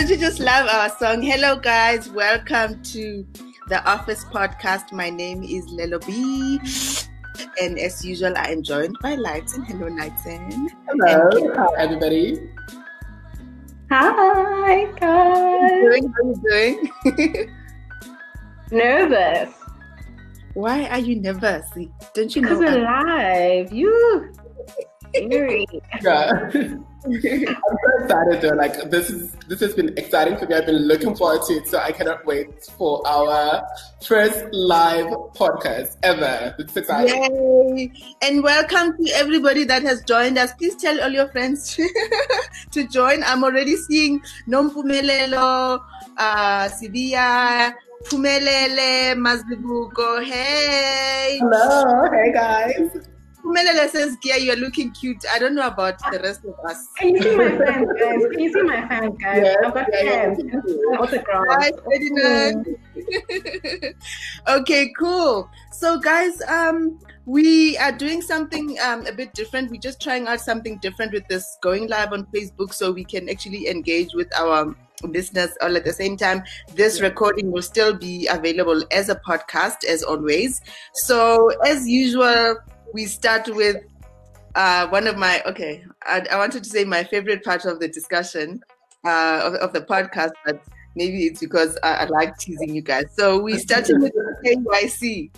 Don't you just love our song? Hello, guys. Welcome to the Office Podcast. My name is Lelo B. And as usual, I am joined by Lighten. Hello, Lighten. Hello. Hi, everybody. Hi, guys. How are you doing? Nervous. Why are you nervous? Don't you Because know? we're live. You. Scary. Yeah. I'm so excited though. Like this is this has been exciting for me. I've been looking forward to it, so I cannot wait for our first live podcast ever. It's exciting. Yay! And welcome to everybody that has joined us. Please tell all your friends to join. I'm already seeing Nompumelelo, uh, Sibia, Pumelele, Mazbuko. Hey! Hello, hey guys. Pumelele says, Gia, you're looking cute. I don't know about the rest of us. Can you see my fans, guys? Can you see my fans, guys? Yes, I've got yeah, yeah. fans. Autographs. Hi, Ferdinand. okay, cool. So, guys, um, we are doing something um, a bit different. We're just trying out something different with this going live on Facebook so we can actually engage with our listeners all at the same time. This recording will still be available as a podcast, as always. So, as usual, we start with uh, one of my, okay, I, I wanted to say my favorite part of the discussion uh, of, of the podcast, but maybe it's because I, I like teasing you guys. So we started with KYC.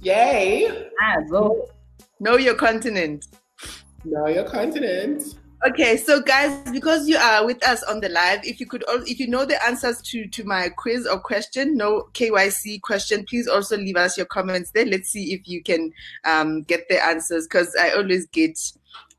Yay! Ah, go. Know your continent. Know your continent. Okay, so guys, because you are with us on the live, if you could, al- if you know the answers to to my quiz or question, no KYC question, please also leave us your comments there. Let's see if you can um, get the answers because I always get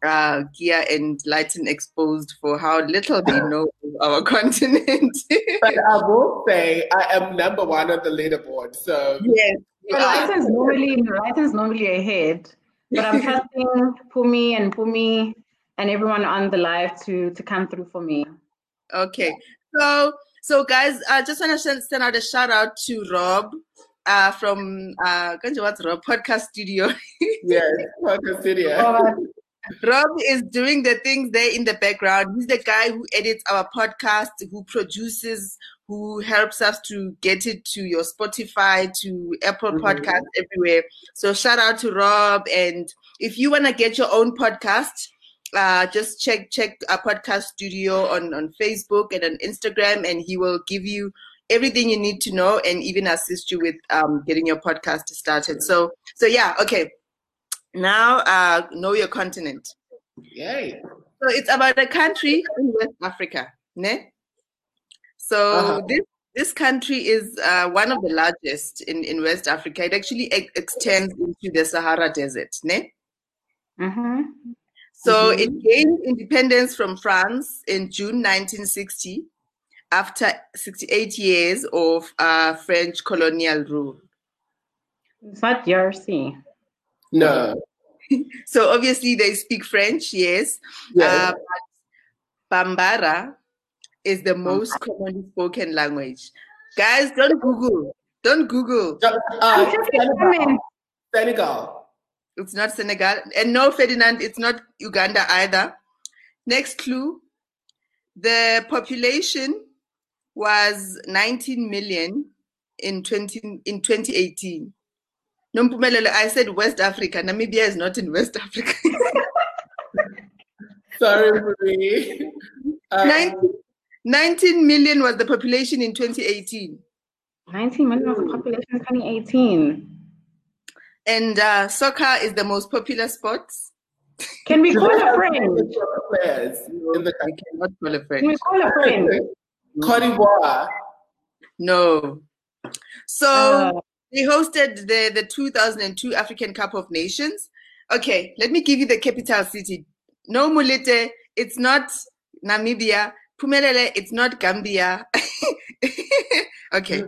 uh, Gia and Lighten exposed for how little they know of our continent. But I will say I am number one on the leaderboard. So yes, you Well, are. Lighten's normally, Lighten's normally ahead, but I'm trusting Pumi and Pumi and everyone on the live to to come through for me. Okay. So, so guys, I just want to send out a shout out to Rob uh, from uh, Kanje, what's Rob Podcast Studio. yes, podcast studio. Rob is doing the things there in the background. He's the guy who edits our podcast, who produces, who helps us to get it to your Spotify, to Apple Mhm. Podcasts, everywhere. So shout out to Rob. And if you want to get your own podcast, uh, just check check our podcast studio on, on Facebook and on Instagram, and he will give you everything you need to know and even assist you with um, getting your podcast started. So so yeah, okay. Now uh, know your continent. Yay. So it's about a country in West Africa, ne? So Uh-huh. this this country is uh, one of the largest in, in West Africa. It actually ex- extends into the Sahara Desert, ne? mm-hmm. So Mhm. it gained independence from France in June 1960 after 68 years of uh, French colonial rule. It's not DRC. No. So obviously they speak French, yes. Yes. Uh, but Bambara is the most commonly spoken language. Guys, don't Google. Don't Google. Uh, I'm Senegal. Senegal. It's not Senegal. And no, Ferdinand, it's not Uganda either. Next clue. The population was 19 million in 20 in 2018. Nompumelelo, I said West Africa. Namibia is not in West Africa. Sorry for me. Um, 19, 19 million was the population in 2018. 19 million was the population in 2018. And uh, soccer is the most popular sport. Can we call a friend? players in the We cannot call a friend. Can we call a friend? Cote d'Ivoire. No. So Uh, they hosted the, the 2002 African Cup of Nations. Okay, let me give you the capital city. No Mulete, it's not Namibia. Pumelele, it's not Gambia. okay,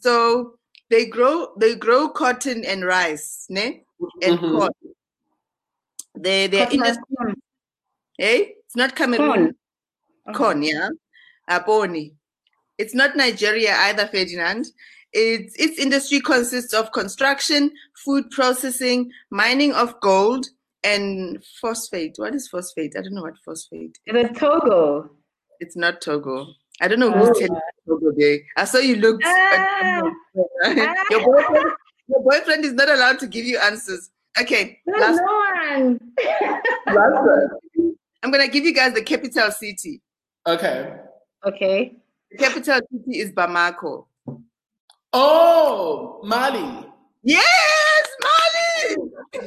so they grow they grow cotton and rice, ne? And Mhm. corn. They cotton industry, corn. eh? It's not Cameroon. Corn. corn, yeah, Aboni. It's not Nigeria either, Ferdinand. Its its industry consists of construction, food processing, mining of gold, and phosphate. What is phosphate? I don't know what phosphate. Is it Togo? It's not Togo. I don't know who's oh. telling you today. I saw you look. Ah. your, boyfriend, your boyfriend is not allowed to give you answers. Okay. No, last no one. I'm gonna give you guys the capital city. Okay. Okay. The capital city is Bamako. Oh, Mali. Yes, Mali.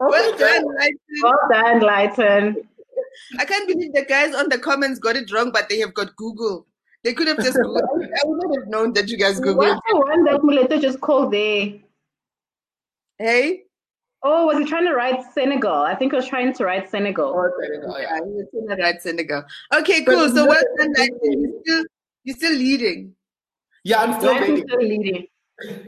well done, Lighten. Well done, Lighten. I can't believe the guys on the comments got it wrong, but they have got Google. They could have just Googled. I would not have known that you guys Googled. What's the one that Muleto just called there? Hey? Oh, was he trying to write Senegal? I think he was trying to write Senegal. Oh, Senegal, yeah. he was trying to write Senegal. Okay, cool. So what's done, you're still, you're still leading. Yeah, I'm still leading. still leading.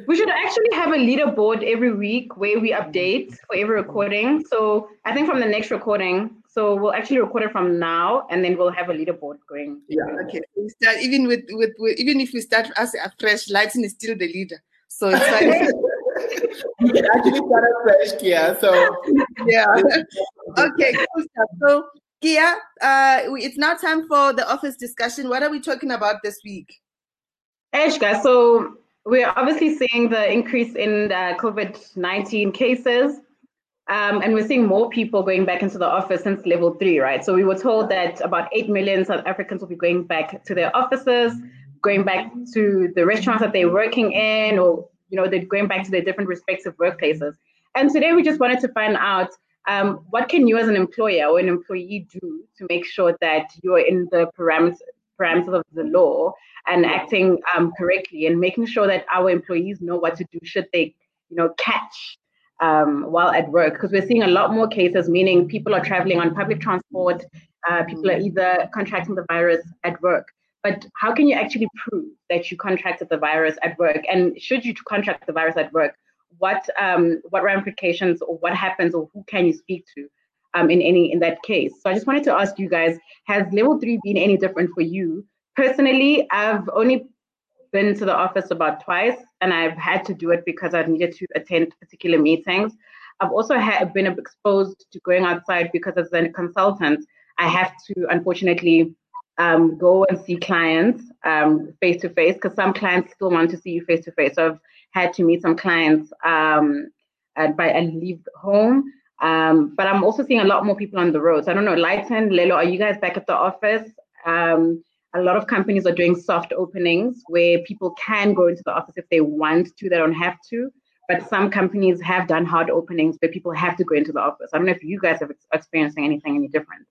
We should actually have a leaderboard every week where we update for every recording. So I think from the next recording, so we'll actually record it from now, and then we'll have a leaderboard going. Yeah. Okay. We start even with, with, with even if we start as a fresh, Lighten is still the leader. So it's like you can actually start fresh, Kia. So yeah. okay. Cool stuff. So Kia, uh, it's now time for the office discussion. What are we talking about this week? Eshka, so we're obviously seeing the increase in COVID 19 cases. Um, and we're seeing more people going back into the office since level three, right? So we were told that about 8 million South Africans will be going back to their offices, going back to the restaurants that they're working in, or, you know, they're going back to their different respective workplaces. And today we just wanted to find out um, what can you as an employer or an employee do to make sure that you're in the parameters, parameters of the law and acting um, correctly and making sure that our employees know what to do should they, you know, catch um, while at work because we're seeing a lot more cases, meaning people are traveling on public transport, uh, people are either contracting the virus at work. But how can you actually prove that you contracted the virus at work? And should you contract the virus at work, what um, what ramifications or what happens or who can you speak to um, in any in that case? So I just wanted to ask you guys: Has level three been any different for you personally? I've only been to the office about twice, and I've had to do it because I needed to attend particular meetings. I've also been exposed to going outside because as a consultant, I have to unfortunately um, go and see clients face to face because some clients still want to see you face to face. So I've had to meet some clients um, and, by, and leave home. Um, but I'm also seeing a lot more people on the roads. I don't know, Lighten, Lelo, are you guys back at the office? Um, a lot of companies are doing soft openings where people can go into the office if they want to, they don't have to. But some companies have done hard openings where people have to go into the office. I don't know if you guys have experiencing anything any different.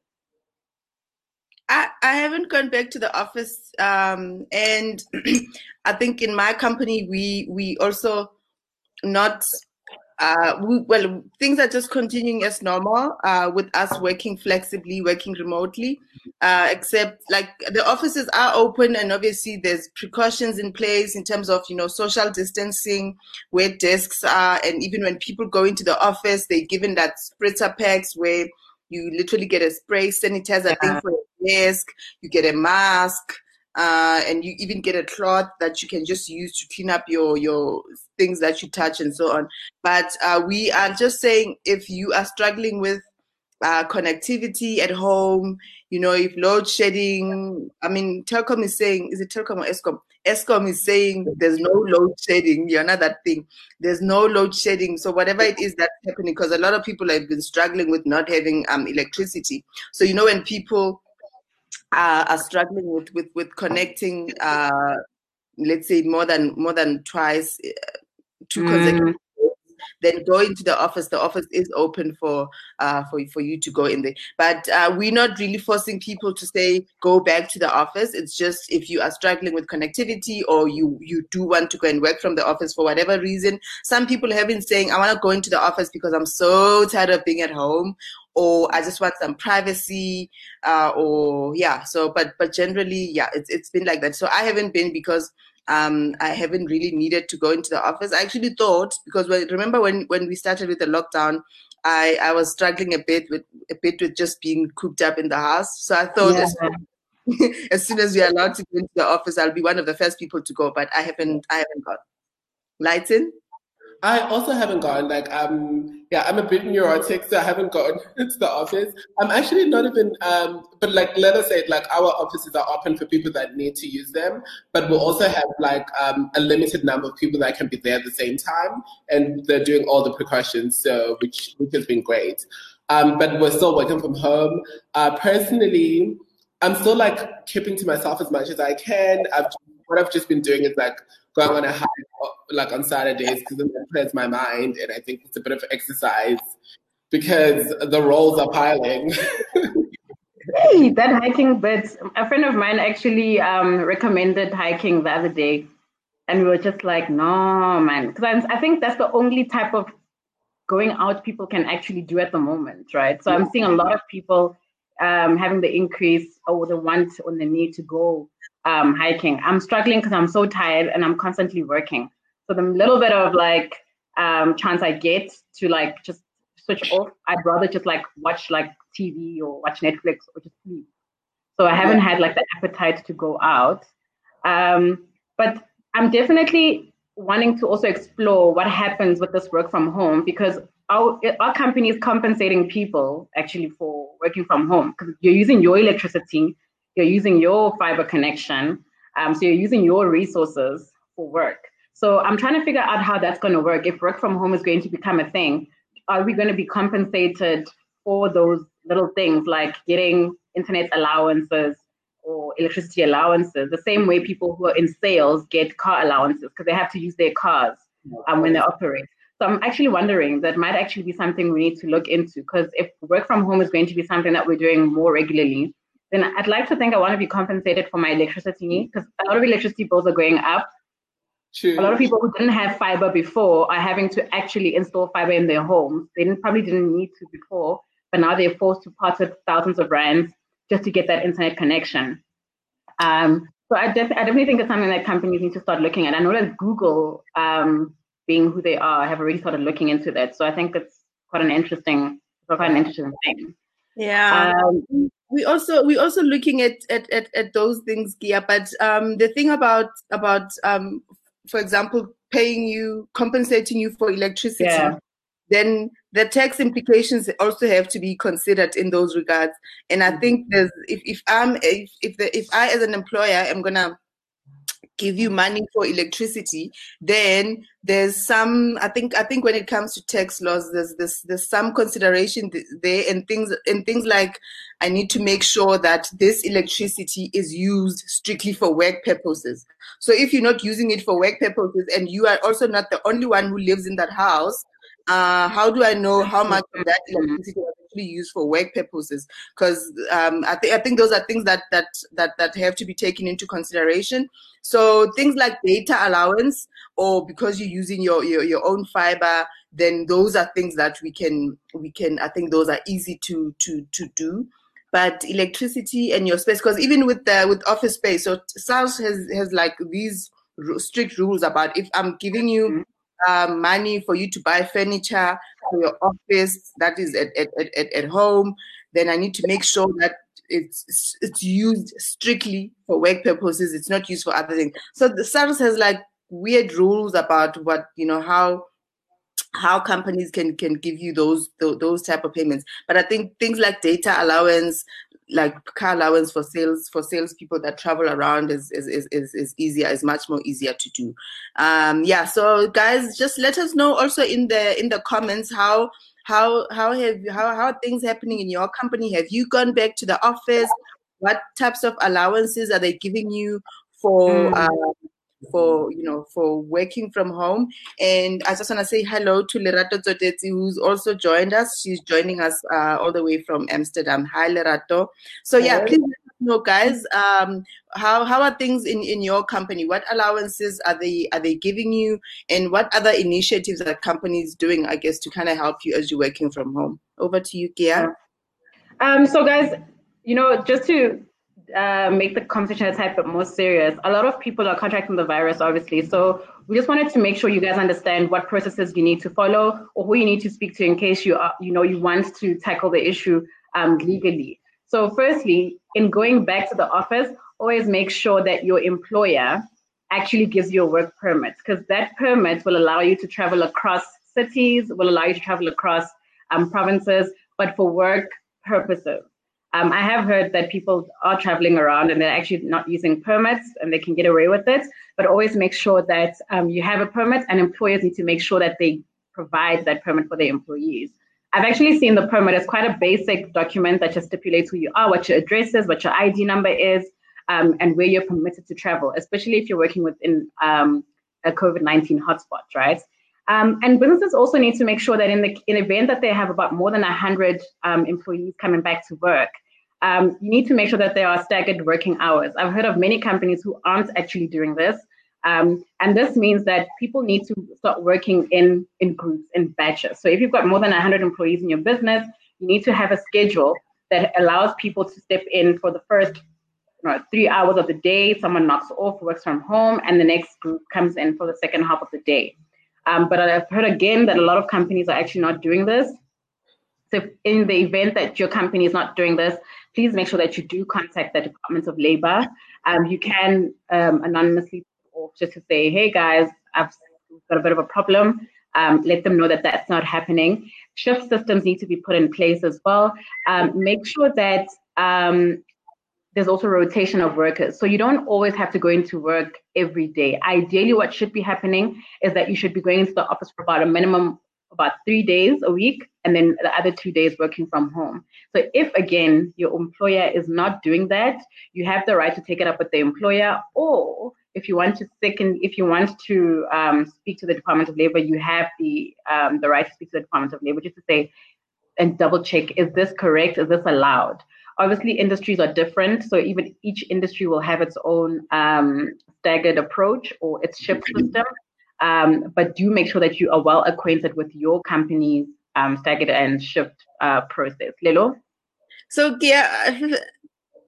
I, I haven't gone back to the office, um, and I think in my company we we also not uh, we, well, things are just continuing as normal uh, with us working flexibly, working remotely. Uh, except like the offices are open, and obviously there's precautions in place in terms of you know social distancing, where desks are, and even when people go into the office, they're given that spritzer packs where you literally get a spray sanitizer yeah. thing for your desk, you get a mask uh, and you even get a cloth that you can just use to clean up your your things that you touch and so on. But uh, we are just saying if you are struggling with uh, connectivity at home, you know, if load shedding, I mean, Telkom is saying, is it Telkom or Eskom? Eskom is saying there's no load shedding. You know that thing. There's no load shedding. So whatever it is that's happening, because a lot of people have been struggling with not having um, electricity. So you know when people are, are struggling with with with connecting uh, let's say more than more than twice uh, two consecutive mm. Then go into the office the office is open for uh, for for you to go in there but uh, we're not really forcing people to say go back to the office it's just if you are struggling with connectivity or you you do want to go and work from the office for whatever reason some people have been saying i want to go into the office because i'm so tired of being at home or I just want some privacy, uh, or yeah. So, but but generally, yeah, it's it's been like that. So I haven't been because um, I haven't really needed to go into the office. I actually thought because when, remember when when we started with the lockdown, I I was struggling a bit with a bit with just being cooped up in the house. So I thought. Yeah. As, as soon as we are allowed to go into the office, I'll be one of the first people to go. But I haven't. I haven't got. Lighten. I also haven't gone. Like, um, yeah, I'm a bit neurotic, so I haven't gone to the office. I'm actually not even, um, but like, let us say, like, our offices are open for people that need to use them, but we'll also have like um, a limited number of people that can be there at the same time, and they're doing all the precautions, so which which has been great. Um, but we're still working from home. Uh, personally, I'm still like keeping to myself as much as I can. I've what I've just been doing is like going on a hike like on Saturdays because that clears my mind and I think it's a bit of exercise because the rolls are piling. hey, that hiking bit. A friend of mine actually um, recommended hiking the other day, and we were just like, no, man, because I think that's the only type of going out people can actually do at the moment, right? So I'm seeing a lot of people um, having the increase or the want or the need to go um, hiking. I'm struggling because I'm so tired and I'm constantly working. So the little bit of like um, chance I get to like just switch off, I'd rather just like watch like TV or watch Netflix or just sleep. So I haven't had like the appetite to go out. Um, but I'm definitely wanting to also explore what happens with this work from home because our, our company is compensating people actually for working from home because you're using your electricity you're using your fiber connection. Um, so you're using your resources for work. So I'm trying to figure out how that's going to work. If work from home is going to become a thing, are we going to be compensated for those little things like getting internet allowances or electricity allowances, the same way people who are in sales get car allowances because they have to use their cars um, when they operate. So I'm actually wondering that might actually be something we need to look into because if work from home is going to be something that we're doing more regularly, then I'd like to think I want to be compensated for my electricity because a lot of electricity bills are going up. True. A lot of people who didn't have fiber before are having to actually install fiber in their homes. They didn't, probably didn't need to before, but now they're forced to part with thousands of rands just to get that internet connection. Um, so I, def- I, definitely think it's something that companies need to start looking at. I know that Google, um, being who they are, have already started looking into that. So I think it's quite an interesting, quite an interesting thing. Yeah. Um, we also we also looking at at, at, at those things Gia. but um, the thing about about um, for example paying you compensating you for electricity yeah. then the tax implications also have to be considered in those regards and i think mm-hmm. there's if, if i'm if, if the if i as an employer am gonna give you money for electricity, then there's some. I think I think when it comes to tax laws, there's there's there's some consideration there, and things and things like I need to make sure that this electricity is used strictly for work purposes. So if you're not using it for work purposes, and you are also not the only one who lives in that house, uh, how do I know how much of that electricity was actually used for work purposes? Because um, I think I think those are things that that that that have to be taken into consideration. So things like data allowance, or because you're using your, your your own fiber, then those are things that we can we can. I think those are easy to to to do but electricity and your space because even with the with office space so SARS has has like these strict rules about if i'm giving you uh, money for you to buy furniture for your office that is at, at, at, at home, then I need to make sure that it's it's used strictly for work purposes. It's not used for other things. So the SARS has like weird rules about what you know how how companies can can give you those those type of payments. But I think things like data allowance, like car allowance for sales for salespeople that travel around is is, is, is, is easier is much more easier to do. Um yeah so guys just let us know also in the in the comments how how how have how how are things happening in your company? Have you gone back to the office? What types of allowances are they giving you for mm. uh, for you know for working from home. And I just want to say hello to Lerato Zotetsi, who's also joined us. She's joining us uh, all the way from Amsterdam. Hi, Lerato. So yeah, please let us know, guys. Um, how how are things in in your company? What allowances are they are they giving you, and what other initiatives are companies doing? I guess to kind of help you as you're working from home. Over to you, Kia. Um, so guys, you know, just to uh, make the conversation a type bit more serious. A lot of people are contracting the virus, obviously. So we just wanted to make sure you guys understand what processes you need to follow or who you need to speak to in case you are, you know, you want to tackle the issue um, legally. So firstly, in going back to the office, always make sure that your employer actually gives you a work permit because that permit will allow you to travel across cities, will allow you to travel across um, provinces, but for work purposes. Um, I have heard that people are traveling around and they're actually not using permits and they can get away with it, but always make sure that um, you have a permit and employers need to make sure that they provide that permit for their employees. I've actually seen the permit as quite a basic document that just stipulates who you are, what your address is, what your ID number is, um, and where you're permitted to travel, especially if you're working within um, a COVID 19 hotspot, right? Um, and businesses also need to make sure that in the in event that they have about more than 100 um, employees coming back to work, um, you need to make sure that there are staggered working hours. I've heard of many companies who aren't actually doing this. Um, and this means that people need to start working in, in groups, in batches. So if you've got more than 100 employees in your business, you need to have a schedule that allows people to step in for the first you know, three hours of the day. Someone knocks off, works from home, and the next group comes in for the second half of the day. Um, but I've heard again that a lot of companies are actually not doing this. So in the event that your company is not doing this, please make sure that you do contact the Department of Labor. Um, you can um, anonymously or just to say, hey guys, I've got a bit of a problem. Um, let them know that that's not happening. Shift systems need to be put in place as well. Um, make sure that um, there's also rotation of workers. So you don't always have to go into work every day. Ideally, what should be happening is that you should be going into the office for about a minimum about three days a week and then the other two days working from home. So if again your employer is not doing that, you have the right to take it up with the employer or if you want to second, if you want to um, speak to the Department of Labor, you have the um, the right to speak to the Department of Labor just to say and double check: is this correct? Is this allowed? Obviously, industries are different, so even each industry will have its own um, staggered approach or its shift mm-hmm. system. Um, but do make sure that you are well acquainted with your company's um, staggered and shift uh, process. Lelo. So yeah,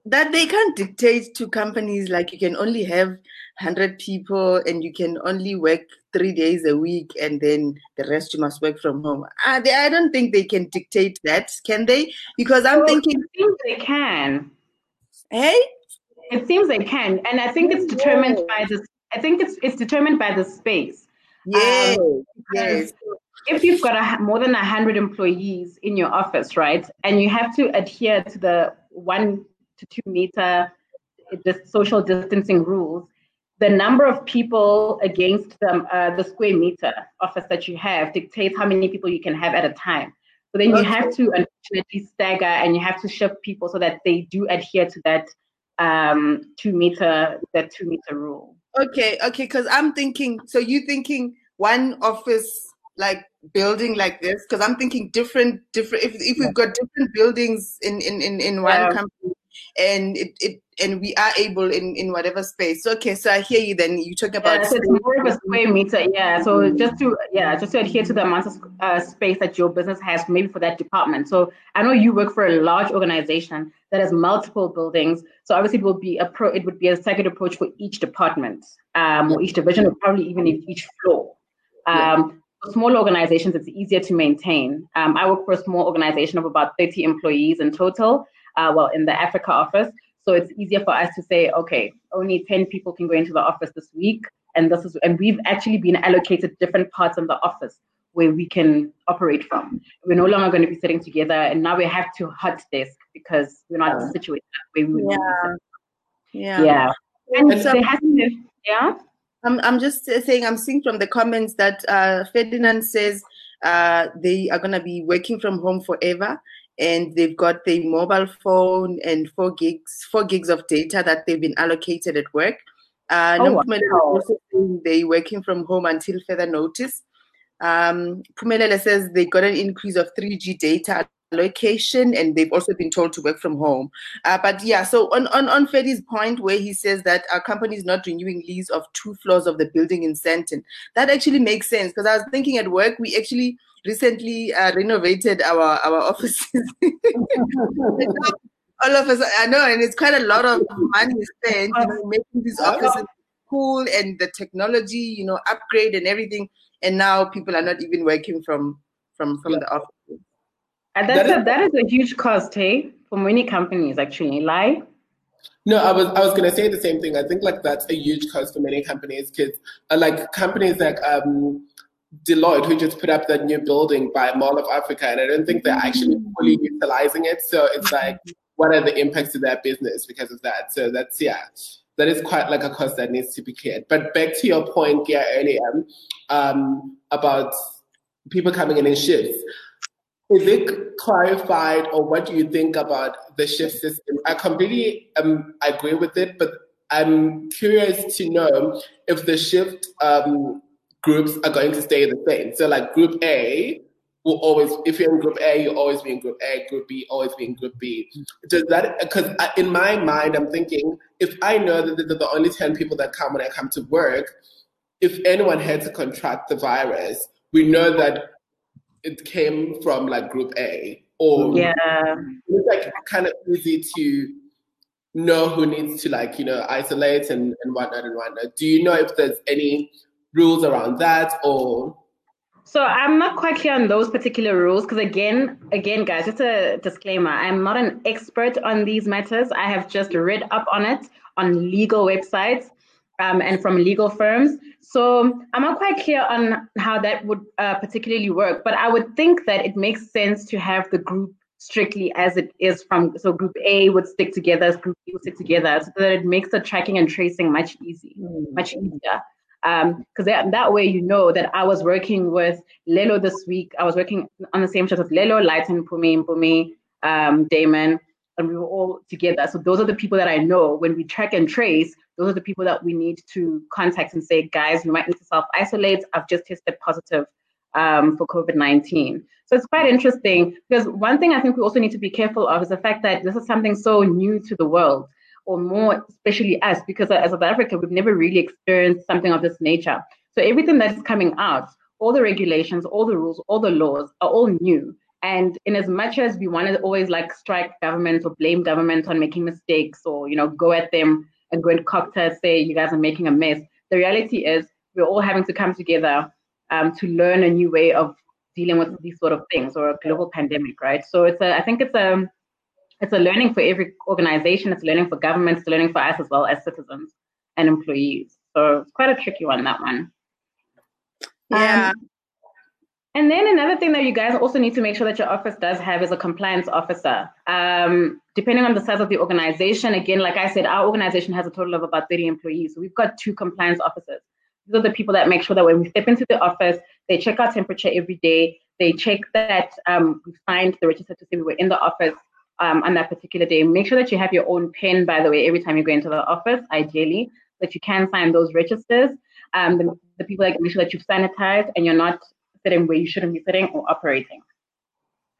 that they can't dictate to companies like you can only have 100 people and you can only work three days a week and then the rest you must work from home. They, I don't think they can dictate that, can they? Because I'm well, thinking. They can. Hey? It seems they can. And I think it's determined by the I think it's it's determined by the space. Yes. Um, yes. If you've got a, more than 100 employees in your office, right, and you have to adhere to the one to two meter the social distancing rules, the number of people against the, uh, the square meter office that you have dictates how many people you can have at a time. So then you have to unfortunately stagger and you have to shift people so that they do adhere to that um, two meter that two meter rule. Okay, okay, because I'm thinking. So you thinking one office like building like this? Because I'm thinking different, different. If if we've got different buildings in in in, in one yeah. company, and it, it and we are able in in whatever space. Okay, so I hear you. Then you talk about yeah, so it's more of a square meter. Yeah, so just to yeah, just to adhere to the amount of uh, space that your business has, maybe for that department. So I know you work for a large organization that has multiple buildings. So obviously it will be a pro. It would be a staggered approach for each department um, or each division, or probably even in each floor. Um, for small organizations, it's easier to maintain. Um, I work for a small organization of about 30 employees in total uh, well, in the Africa office. So it's easier for us to say, okay, only 10 people can go into the office this week. And this is, and we've actually been allocated different parts of the office where we can operate from. We're no longer going to be sitting together, and now we have to hot desk because we're not situated that way. We yeah. yeah, yeah, and so, yeah. I'm I'm just saying I'm seeing from the comments that uh, Ferdinand says uh, they are going to be working from home forever and they've got their mobile phone and four gigs, four gigs of data that they've been allocated at work. Uh, oh, wow. they're working from home until further notice. Um, Pumelele says they got an increase of 3G data allocation and they've also been told to work from home. Uh, but yeah, so on, on, on Fedi's point where he says that our company is not renewing lease of two floors of the building in Sandton, that actually makes sense because I was thinking at work, we actually recently uh, renovated our our offices. All of us, I know, and it's quite a lot of money spent, you know, making these offices cool and the technology, you know, upgrade and everything. And now people are not even working from from from yeah. the office. And that's that, is, a, that is a huge cost, hey, for many companies actually. Lie. No, I was I was gonna say the same thing. I think like that's a huge cost for many companies because uh, like companies like um, Deloitte who just put up that new building by Mall of Africa, and I don't think they're actually fully utilizing it. So it's like, what are the impacts to their business because of that? So that's yeah, that is quite like a cost that needs to be cleared. But back to your point, yeah, earlier um, about people coming in in shifts. Is it clarified, or what do you think about the shift system? I completely um, agree with it, but I'm curious to know if the shift um, groups are going to stay the same. So, like Group A will always, if you're in Group A, you'll always be in Group A. Group B always be in Group B. Does that? Because in my mind, I'm thinking if I know that they're the only ten people that come when I come to work, if anyone had to contract the virus, we know that it came from like group A or yeah, it's like kind of easy to know who needs to like you know isolate and, and whatnot and whatnot. Do you know if there's any rules around that or? So I'm not quite clear on those particular rules because again, again, guys, just a disclaimer: I'm not an expert on these matters. I have just read up on it on legal websites um, and from legal firms. So I'm not quite clear on how that would uh, particularly work, but I would think that it makes sense to have the group strictly as it is from so group A would stick together, group B would stick together, so that it makes the tracking and tracing much easy, mm. much easier. Because um, that, way you know that I was working with Lelo this week. I was working on the same shift with Lelo, Lighten, Pumi, Pumi, um, Damon, and we were all together. So those are the people that I know. When we track and trace, those are the people that we need to contact and say, guys, you might need to self isolate. I've just tested positive um, for COVID 19. So it's quite interesting because one thing I think we also need to be careful of is the fact that this is something so new to the world, or more especially us, because as South Africa, we've never really experienced something of this nature. So everything that's coming out, all the regulations, all the rules, all the laws are all new. And in as much as we want to always like strike government or blame government on making mistakes or, you know, go at them and go and COGTA say you guys are making a mess. The reality is we're all having to come together um, to learn a new way of dealing with these sort of things or a global pandemic, right? So it's a, I think it's a, it's a learning for every organization. It's learning for governments. It's learning for us as well as citizens and employees. So it's quite a tricky one, that one. Yeah. Um, and then another thing that you guys also need to make sure that your office does have is a compliance officer. Um, depending on the size of the organization, again, like I said, our organization has a total of about 30 employees. So we've got two compliance officers. These are the people that make sure that when we step into the office, they check our temperature every day. They check that um, we signed the register to say we were in the office um, on that particular day. Make sure that you have your own pen, by the way, every time you go into the office, ideally, that you can sign those registers. Um, the, the people that make sure that you've sanitized and you're not sitting where you shouldn't be sitting or operating.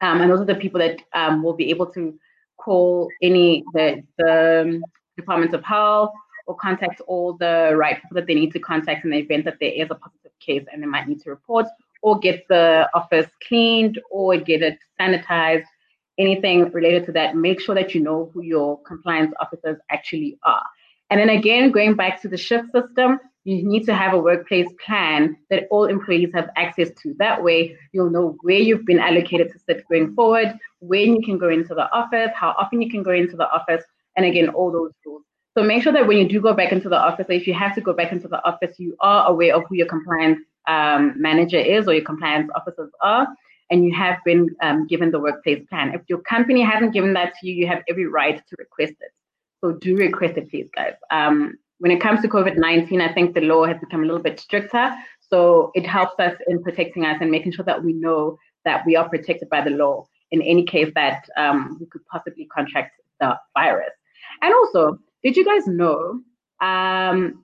Um, and those are the people that um, will be able to call any the, the um, Department of Health or contact all the right people that they need to contact in the event that there is a positive case and they might need to report or get the office cleaned or get it sanitized, anything related to that. Make sure that you know who your compliance officers actually are. And then again, going back to the shift system, you need to have a workplace plan that all employees have access to. That way, you'll know where you've been allocated to sit going forward, when you can go into the office, how often you can go into the office, and again, all those rules. So make sure that when you do go back into the office, or if you have to go back into the office, you are aware of who your compliance um, manager is or your compliance officers are, and you have been um, given the workplace plan. If your company hasn't given that to you, you have every right to request it. So do request it, please, guys. Um, when it comes to COVID 19, I think the law has become a little bit stricter. So it helps us in protecting us and making sure that we know that we are protected by the law in any case that um, we could possibly contract the virus. And also, did you guys know um,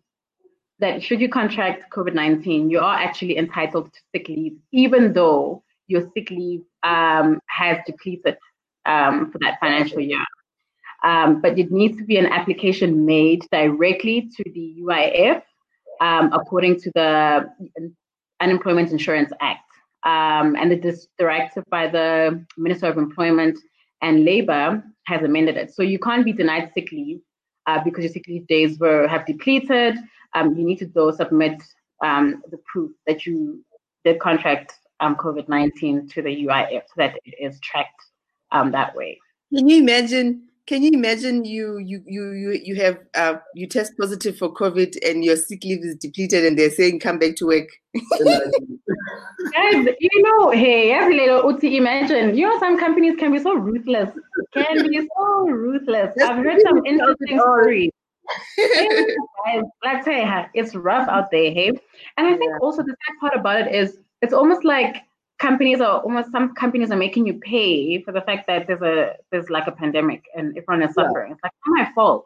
that should you contract COVID 19, you are actually entitled to sick leave, even though your sick leave um, has depleted um, for that financial year? Um, but it needs to be an application made directly to the UIF um, according to the Unemployment Insurance Act. Um, and the directive by the Minister of Employment and Labor has amended it. So you can't be denied sick leave uh, because your sick leave days were have depleted. Um, you need to though submit the proof that you did contract um, COVID-19 to the UIF so that it is tracked that way. Can you imagine can you imagine you you you you you have uh, you test positive for COVID and your sick leave is depleted and they're saying come back to work. Guys, you know, hey, every little Uti, imagine, you know, some companies can be so ruthless, can be so ruthless. I've heard some interesting stories. Let's say it's rough out there, hey. And I think also the sad part about it is it's almost like companies are almost some companies are making you pay for the fact that there's a there's like a pandemic and everyone is suffering. Yeah. It's like not my fault.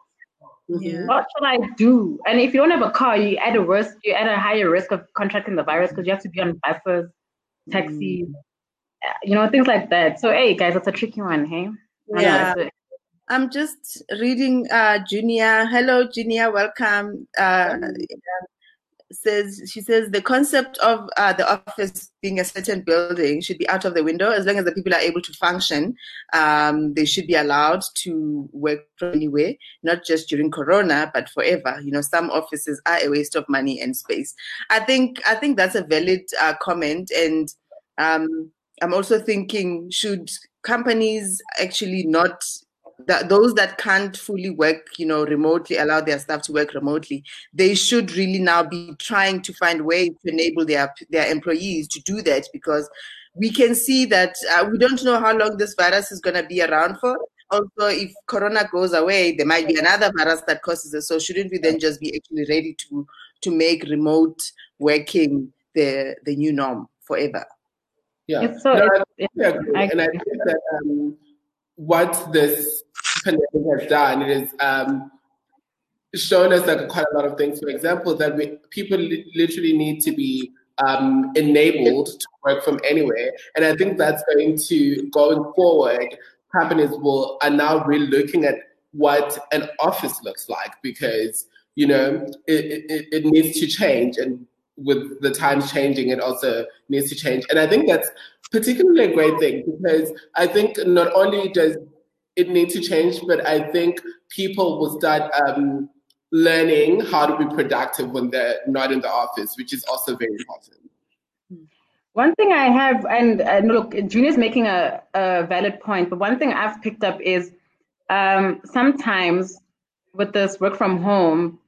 Yeah. What should I do? And if you don't have a car, you add a risk, you add a higher risk of contracting the virus because you have to be on buses, taxis, mm. you know, things like that. So hey guys, it's a tricky one, hey? Yeah. I'm just reading uh Junior. Hello Junior, welcome. Uh says she says the concept of uh, the office being a certain building should be out of the window. As long as the people are able to function um, they should be allowed to work from anywhere not just during corona but forever. You know some offices are a waste of money and space. I think i think that's a valid uh, comment. And um, i'm also thinking should companies actually not that those that can't fully work, you know, remotely, allow their staff to work remotely, they should really now be trying to find ways to enable their their employees to do that because we can see that uh, we don't know how long this virus is going to be around for. Also, if Corona goes away, there might be another virus that causes it. So, shouldn't we then just be actually ready to to make remote working the the new norm forever? Yeah, so, no, I, I, and I think that um, what this pandemic has done is um, shown us like quite a lot of things. For example, that we, people li- literally need to be um, enabled to work from anywhere, and I think that's going to going forward. Companies will are now really looking at what an office looks like because you know it, it, it needs to change and with the times changing, it also needs to change. And I think that's particularly a great thing because I think not only does it need to change, but I think people will start um, learning how to be productive when they're not in the office, which is also very important. One thing I have, and, and look, Junior's making a, a valid point, but one thing I've picked up is um, sometimes with this work from home,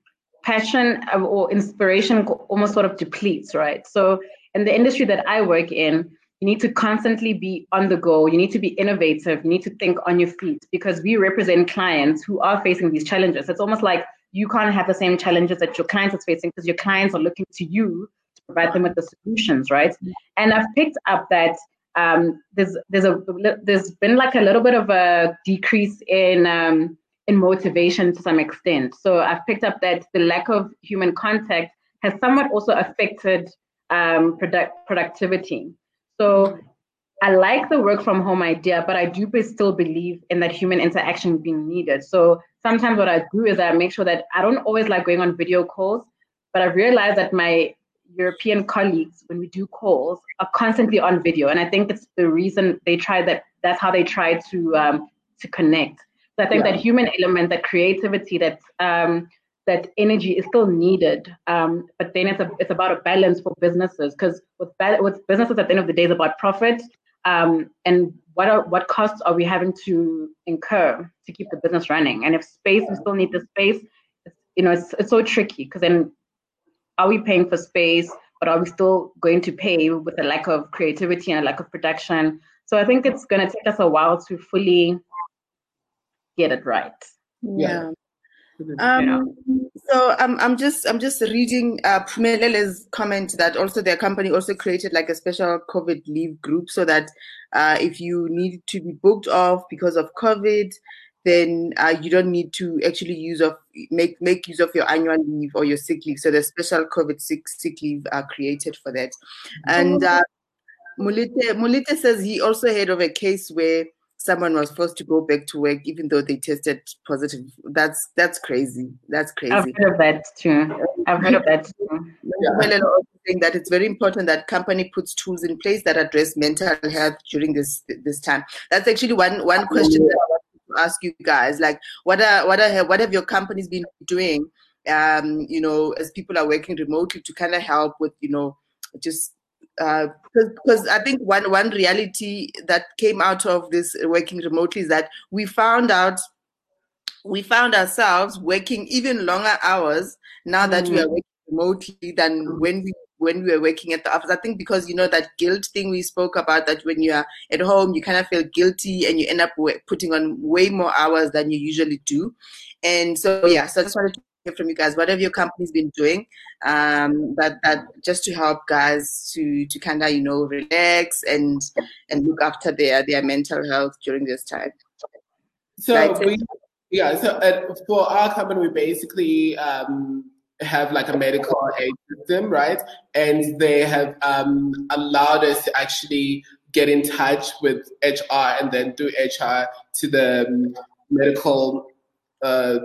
passion or inspiration almost sort of depletes, right? So in the industry that I work in, you need to constantly be on the go. You need to be innovative. You need to think on your feet because we represent clients who are facing these challenges. It's almost like you can't have the same challenges that your clients are facing because your clients are looking to you to provide them with the solutions, right? And I've picked up that um, there's there's a there's been like a little bit of a decrease in um, in motivation to some extent. So I've picked up that the lack of human contact has somewhat also affected um, product productivity. So I like the work from home idea, but I do still believe in that human interaction being needed. So sometimes what I do is I make sure that I don't always like going on video calls, but I realize that my European colleagues, when we do calls, are constantly on video, and I think it's the reason they try that. That's how they try to um, to connect. So I think yeah. that human element, that creativity, that um, that energy is still needed. Um, but then it's a, it's about a balance for businesses because with, with businesses at the end of the day is about profit um, and what are, what costs are we having to incur to keep the business running? And if space, we still need the space. It's, you know, it's, it's so tricky because then are we paying for space, but are we still going to pay with a lack of creativity and a lack of production? So I think it's going to take us a while to fully get it right. Yeah. Um, so I'm I'm just I'm just reading uh, Pumelele's comment that also their company also created like a special COVID leave group so that uh, if you need to be booked off because of COVID, then uh, you don't need to actually use of make make use of your annual leave or your sick leave. So the special COVID sick sick leave are created for that. And uh, Mulite Mulite says he also heard of a case where someone was forced to go back to work even though they tested positive. That's that's crazy. That's crazy. I've heard of that too. I've heard of that too. Yeah. saying that it's very important that company puts tools in place that address mental health during this this time. That's actually one one question that I want to ask you guys. Like, what are what are what have your companies been doing? Um, you know, as people are working remotely to kind of help with you know just because uh, I think one one reality that came out of this working remotely is that we found out we found ourselves working even longer hours now that mm. we are working remotely than when we when we were working at the office. I think because you know that guilt thing we spoke about that when you are at home you kind of feel guilty and you end up putting on way more hours than you usually do. And so yeah, so I just wanted to hear from you guys. What have your companies been doing? Um, that that just to help guys to to kind of you know relax and and look after their their mental health during this time. So right? we yeah, so uh, for our company, we basically um, have like a medical aid system, right? And they have um, allowed us to actually get in touch with HR and then do HR to the um, medical uh,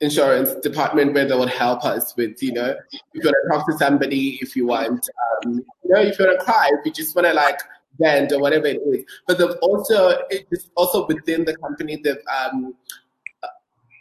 insurance department where they would help us with, you know, if you want to talk to somebody, if you want, um, you know, if you want to cry, if you just want to like vent or whatever it is. But they've also, it's also within the company, they've um,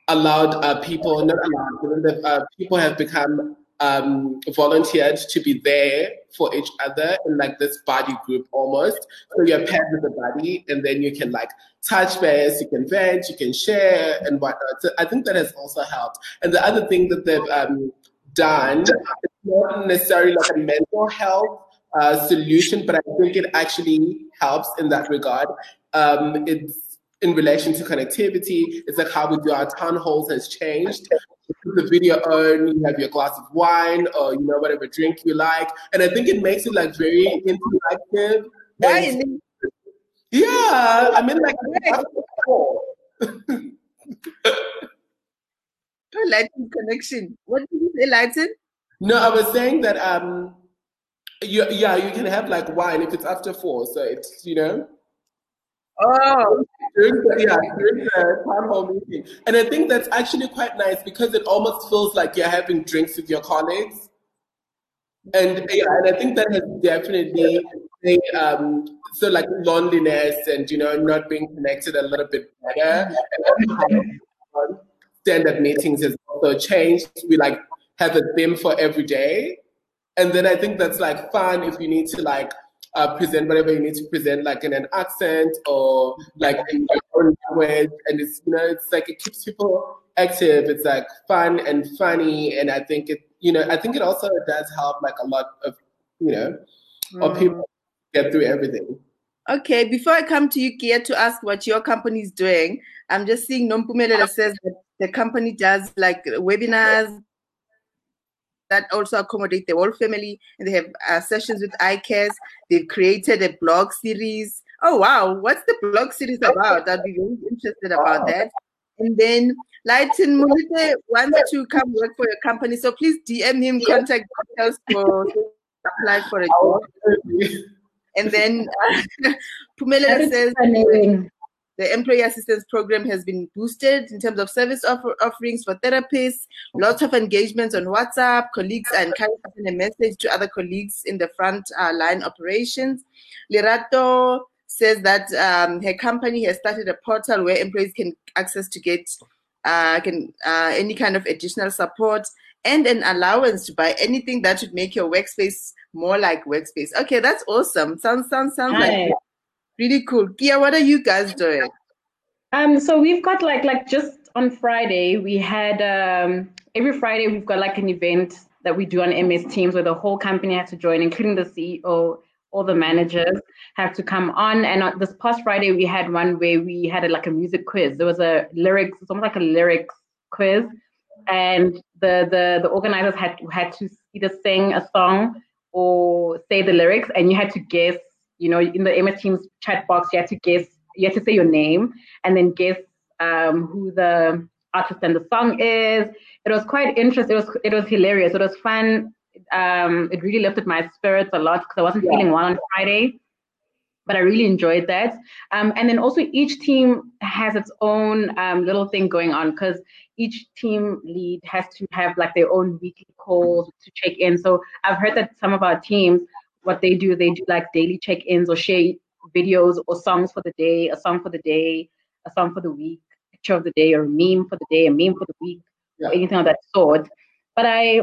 allowed uh, people, not allowed, uh, people have become um, volunteered to be there for each other in like this body group almost. So you're paired with a buddy, and then you can like touch base, you can vent, you can share, and whatnot. So I think that has also helped. And the other thing that they've um, done, it's not necessarily like a mental health uh, solution, but I think it actually helps in that regard. Um, it's in relation to connectivity. It's like how we do our town halls has changed. The video on, you have your glass of wine or you know whatever drink you like, and I think it makes it like very interactive. And, yeah, I mean like. Lighten connection. What did you say, Lighten? No, I was saying that um, you, yeah, you can have like wine if it's after four, so it's you know. Oh, during the, yeah, during the town hall meeting. And I think that's actually quite nice because it almost feels like you're having drinks with your colleagues. And yeah, and I think that has definitely um, so like loneliness and you know not being connected a little bit better. Stand-up meetings has also changed. We like have a theme for every day, and then I think that's like fun if you need to like uh, present whatever you need to present, like in an accent or like in your own language. And it's you know, it's like it keeps people active. It's like fun and funny, and I think it, you know, I think it also does help like a lot of you know, mm. of people get through everything. Okay, before I come to you, Kia, to ask what your company is doing, I'm just seeing Nompumelelo says that the company does like webinars, that also accommodate the whole family. And they have uh, sessions with ICAS. They've created a blog series. Oh, wow. What's the blog series about? I'd be very interested about that. And then Lighten Mulite wants to come work for your company. So please DM him, contact details for apply for a job. And then uh, Pumela says, the employee assistance program has been boosted in terms of service offer- offerings for therapists, lots of engagements on WhatsApp, colleagues are encouraged to send a message to other colleagues in the front uh, line operations. Lirato says that um, her company has started a portal where employees can access to get uh, can uh, any kind of additional support and an allowance to buy anything that would make your workspace more like workspace. Okay, that's awesome. Sounds sounds sounds Hi. like Really cool. Kia, what are you guys doing? Um, so we've got like like just on Friday, we had um every Friday we've got like an event that we do on MS Teams where the whole company has to join, including the CEO, all the managers have to come on. And this past Friday, we had one where we had a, like a music quiz. There was a lyrics, it's almost like a lyrics quiz, and the the the organizers had had to either sing a song or say the lyrics, and you had to guess you know, in the MS Teams chat box, you had to guess, you had to say your name and then guess um, who the artist and the song is. It was quite interesting. It was it was hilarious. It was fun. Um, it really lifted my spirits a lot because I wasn't yeah. feeling well on Friday, but I really enjoyed that. Um, and then also each team has its own um, little thing going on because each team lead has to have like their own weekly calls to check in. So I've heard that some of our teams what they do, they do like daily check-ins or share videos or songs for the day, a song for the day, a song for the week, picture of the day, or a meme for the day, a meme for the week, yeah. anything of that sort. But I,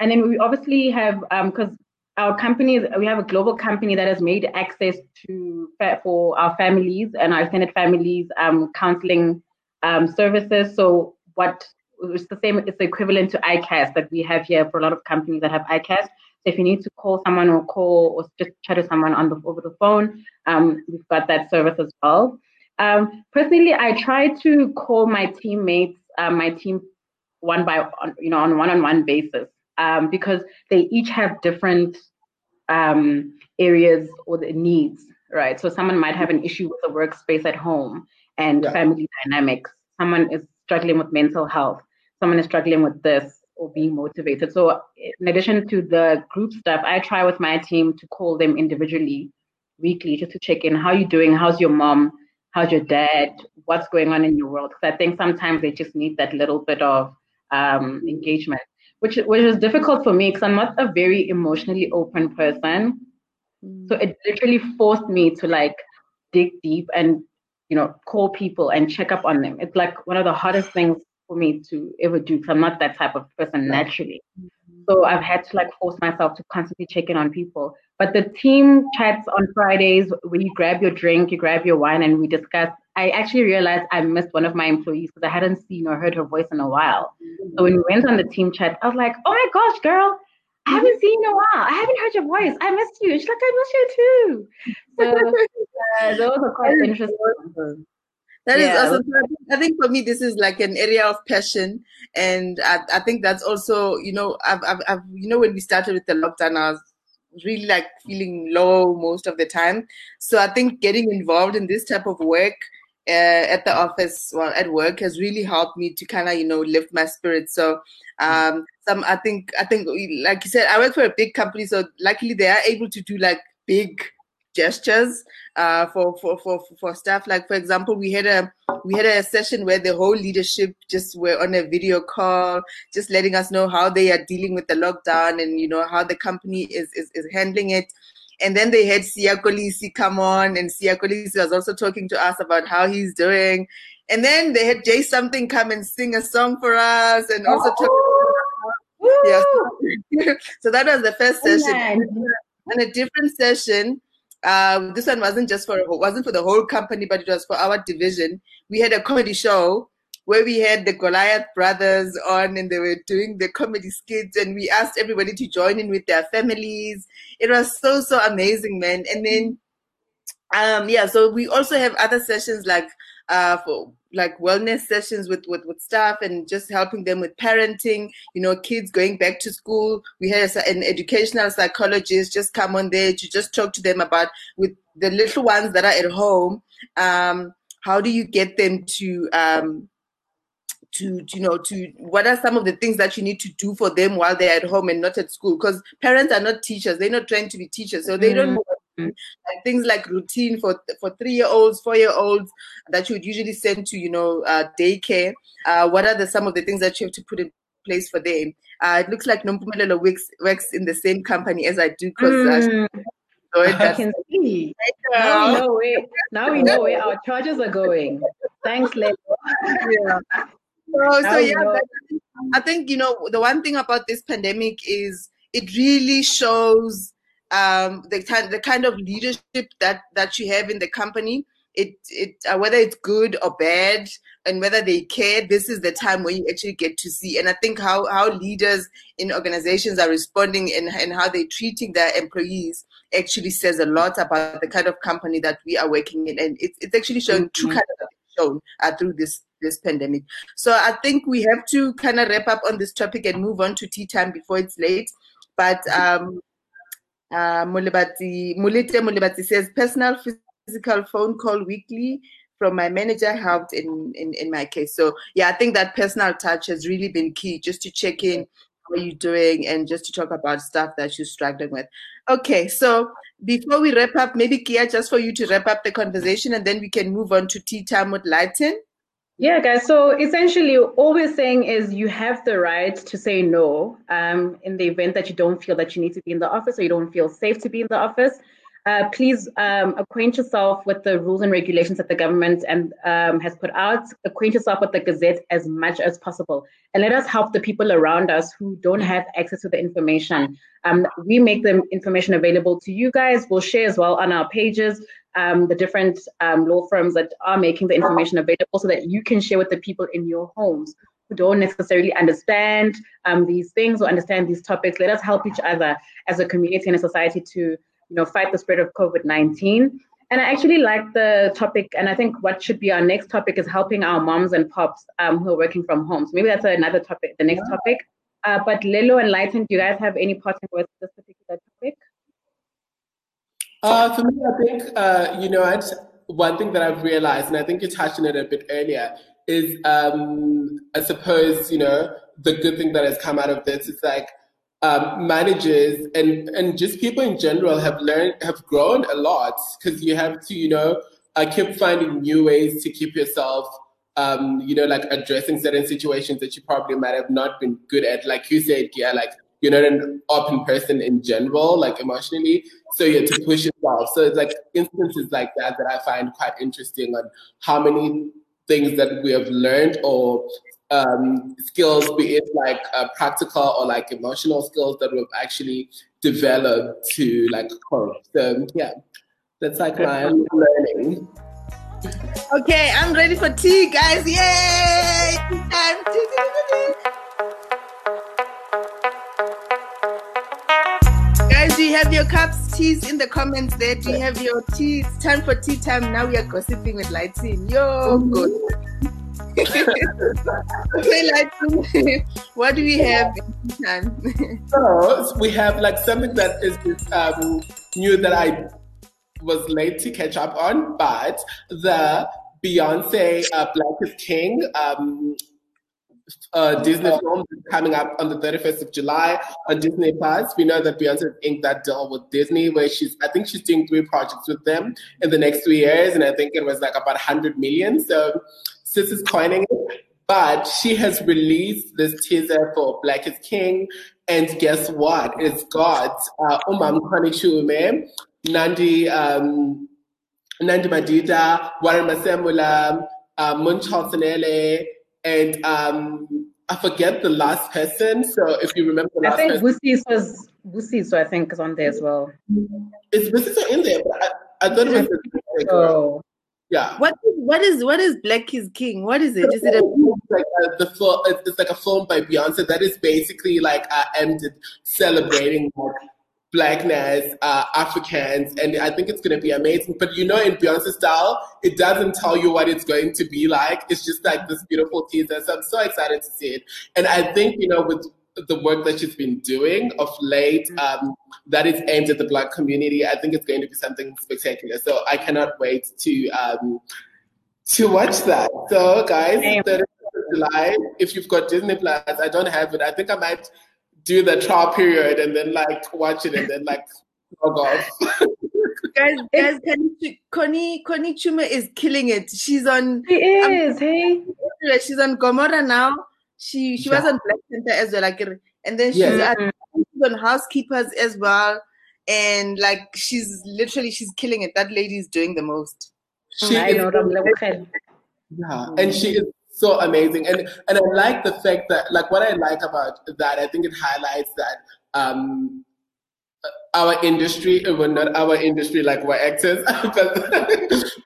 and then we obviously have, because um, our company, we have a global company that has made access to for our families and our extended families um, counseling um, services. So what it's the same. It's the equivalent to ICAS that we have here for a lot of companies that have ICAS. So if you need to call someone or call or just chat to someone on the over the phone, um, we've got that service as well. Um, personally, I try to call my teammates, uh, my team, one by you know on one-on-one basis um, because they each have different um, areas or the needs, right? So someone might have an issue with the workspace at home and yeah. family dynamics. Someone is struggling with mental health. Someone is struggling with this or being motivated. So in addition to the group stuff, I try with my team to call them individually weekly just to check in. How you doing? How's your mom? How's your dad? What's going on in your world? Because I think sometimes they just need that little bit of um, engagement which which is difficult for me because I'm not a very emotionally open person. So it literally forced me to like dig deep and you know call people and check up on them. It's like one of the hardest things for me to ever do because I'm not that type of person naturally. Mm-hmm. So I've had to like force myself to constantly check in on people. But the team chats on Fridays where you grab your drink, you grab your wine, and we discuss I actually realized I missed one of my employees because I hadn't seen or heard her voice in a while. So when we went on the team chat, I was like, oh my gosh, girl, I haven't seen you in a while. I haven't heard your voice. I missed you. She's like, I miss you too. So uh, those are quite interesting. That yeah. is awesome. I think for me, this is like an area of passion, and I, I think that's also, you know, I've, I've, I've, you know, when we started with the lockdown, I was really like feeling low most of the time. So I think getting involved in this type of work uh, at the office, well, at work, has really helped me to kind of, you know, lift my spirits. So, um, some I think I think like you said, I work for a big company, so luckily they are able to do like big gestures uh, for, for for for stuff. Like for example, we had a we had a session where the whole leadership just were on a video call, just letting us know how they are dealing with the lockdown and you know how the company is is, is handling it. And then they had Siya Kolisi come on, and Siya Kolisi was also talking to us about how he's doing. And then they had Jay something come and sing a song for us, and also oh, yeah. so that was the first session. And a different session. Uh, this one wasn't just for wasn't for the whole company, but it was for our division. We had a comedy show where we had the Goliath brothers on and they were doing the comedy skits and we asked everybody to join in with their families. It was so, so amazing, man. And then, um, yeah, so we also have other sessions like, uh, for like wellness sessions with, with, with staff and just helping them with parenting, you know, kids going back to school. We had an educational psychologist just come on there to just talk to them about with the little ones that are at home. Um, how do you get them to, um, to you know to what are some of the things that you need to do for them while they're at home and not at school because parents are not teachers they're not trained to be teachers so they don't know mm-hmm. Like things like routine for for three year olds four year olds that you would usually send to you know uh, daycare uh, what are the some of the things that you have to put in place for them uh, it looks like Nompumelelo works works in the same company as I do because uh, mm. I can see. Now we know where now we know where our charges are going. Thanks, Lelo. yeah. So, so yeah, I think you know the one thing about this pandemic is it really shows um, the kind the kind of leadership that that you have in the company. It it uh, whether it's good or bad, and whether they care. This is the time where you actually get to see. And I think how how leaders in organizations are responding and and how they're treating their employees actually says a lot about the kind of company that we are working in, and it's it's actually showing mm-hmm. true kind of shown uh, through this this pandemic. So I think we have to kind of wrap up on this topic and move on to tea time before it's late. But um, uh, Mulibati, Mulibati says personal physical phone call weekly from my manager helped in, in, in my case. So yeah, I think that personal touch has really been key just to check in how are you doing and just to talk about stuff that you're struggling with. Okay, so before we wrap up, maybe Kia, just for you to wrap up the conversation and then we can move on to tea time with Lighten. Yeah, guys. So essentially, all we're saying is you have the right to say no um, in the event that you don't feel that you need to be in the office or you don't feel safe to be in the office. Uh, please um, acquaint yourself with the rules and regulations that the government and um, has put out. Acquaint yourself with the Gazette as much as possible, and let us help the people around us who don't have access to the information. Um, we make the information available to you guys. We'll share as well on our pages um, the different um, law firms that are making the information available so that you can share with the people in your homes who don't necessarily understand um, these things or understand these topics. Let us help each other as a community and a society to, you know, fight the spread of COVID-19. And I actually like the topic, and I think what should be our next topic is helping our moms and pops um, who are working from home. So maybe that's another topic, the next topic. Uh, but Lelo and Lighten, do you guys have any parting words this particular topic? Uh, for me, I think, uh, you know, I'd, one thing that I've realized, and I think you touched on it a bit earlier, is um, I suppose, you know, the good thing that has come out of this is like um, managers and and just people in general have learned have grown a lot because you have to you know uh, keep finding new ways to keep yourself um, you know like addressing certain situations that you probably might have not been good at. Like you said yeah like you're not an open person in general like emotionally so you have to push yourself so it's like instances like that that i find quite interesting on how many things that we have learned or um, skills, be it like uh, practical or like emotional skills that we've actually developed to like cope. So yeah, that's like my learning. Okay, I'm ready for tea, guys. Yay! Do you have your cups, teas in the comments there? Do you have your tea? Time for tea time. Now we are gossiping with Lighten. Yo, good. okay, like, what do we have so we have like something that is um, new that I was late to catch up on, but the Beyonce uh, Black is King um, uh, Disney film coming up on the 31st of July on Disney Plus. We know that Beyonce inked that deal with Disney, where she's, I think she's doing three projects with them in the next three years, and I think it was like about 100 million. So Sis is coining it, but she has released this teaser for Black is King, and guess what? It's got uh, Umam Kwani Nandi, um, Nandi Madida, Warren Masemola, uh, Moonchild and um, I forget the last person. So if you remember, I think Busis was Busis, so I think is on there as well. Is Busis in there? But I, I thought it was. Oh. Yeah. What is what is what is Black is King? What is it? Is it a like uh, the film? It's like a film by Beyonce that is basically like uh, aimed at celebrating like blackness, uh, Africans, and I think it's going to be amazing. But you know, in Beyonce style, it doesn't tell you what it's going to be like. It's just like this beautiful teaser. So I'm so excited to see it. And I think you know with the work that she's been doing of late mm-hmm. um, that is aimed at the black community i think it's going to be something spectacular so i cannot wait to um, to watch that so guys july if you've got disney plus i don't have it i think i might do the trial period and then like watch it and then like log off guys, guys, Connie, Connie Chiume is killing it. She's on. She is. Um, hey, she's on Gomora now. She she yeah. was on Black Panther as well, like, and then she's, yeah. at, she's on Housekeepers as well, and like she's literally she's killing it. That lady is doing the most. She I is, yeah, and she is so amazing, and and I like the fact that like what I like about that. I think it highlights that um our industry, well, not our industry, like we're actors, but,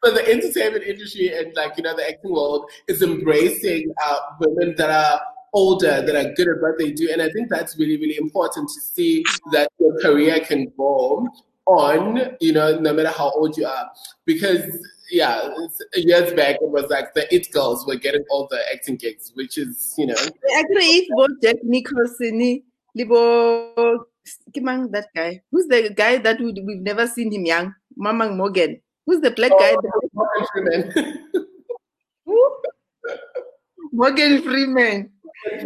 but the entertainment industry and like, you know, the acting world is embracing uh, women that are older, that are good at what they do. And I think that's really, really important to see that your career can go on, you know, no matter how old you are. Because, yeah, years back, it was like the It Girls were getting all the acting gigs, which is, you know. Actually, if both Jack Nicholson, Libo Kimang, that guy. Who's the guy that we, we've never seen him young? Mamang Morgan. Who's the black oh, guy? Morgan Freeman.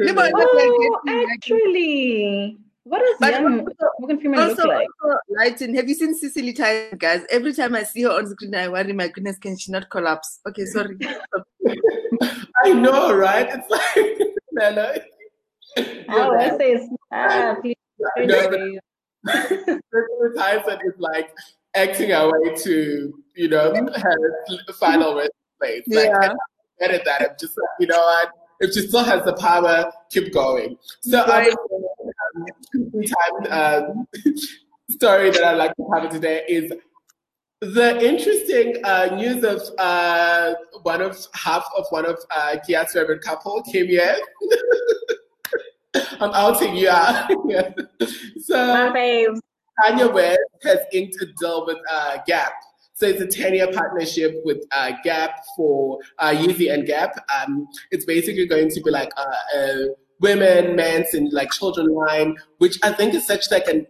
Morgan Freeman. Oh, actually. What does but young Morgan Freeman also, look like? Also, Lighten, have you seen Cicely Tyson, guys? Every time I see her on screen, I worry, my goodness, can she not collapse? Okay, sorry. I know, right? It's like, no, no. Oh, I say, ah, please no, times that is like acting our way to, you know, her final resting place. Like, yeah. I'm at that. I'm just like, you know what? If she still has the power, keep going. So, right. um, time um, story that I'd like to cover today is the interesting uh, news of uh, one of half of one of uh, Kia's favorite couple came here. I'm outing you. yeah. So Kanye West has inked a deal with uh, Gap. So it's a 10-year partnership with uh, Gap for uh, Yeezy and Gap. Um, it's basically going to be like a, a women, men's, and like children line, which I think is such like an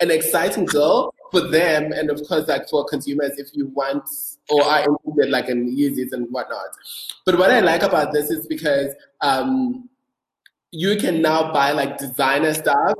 an exciting deal for them, and of course like for consumers if you want or are interested like in Yeezys and whatnot. But what I like about this is because um, you can now buy like designer stuff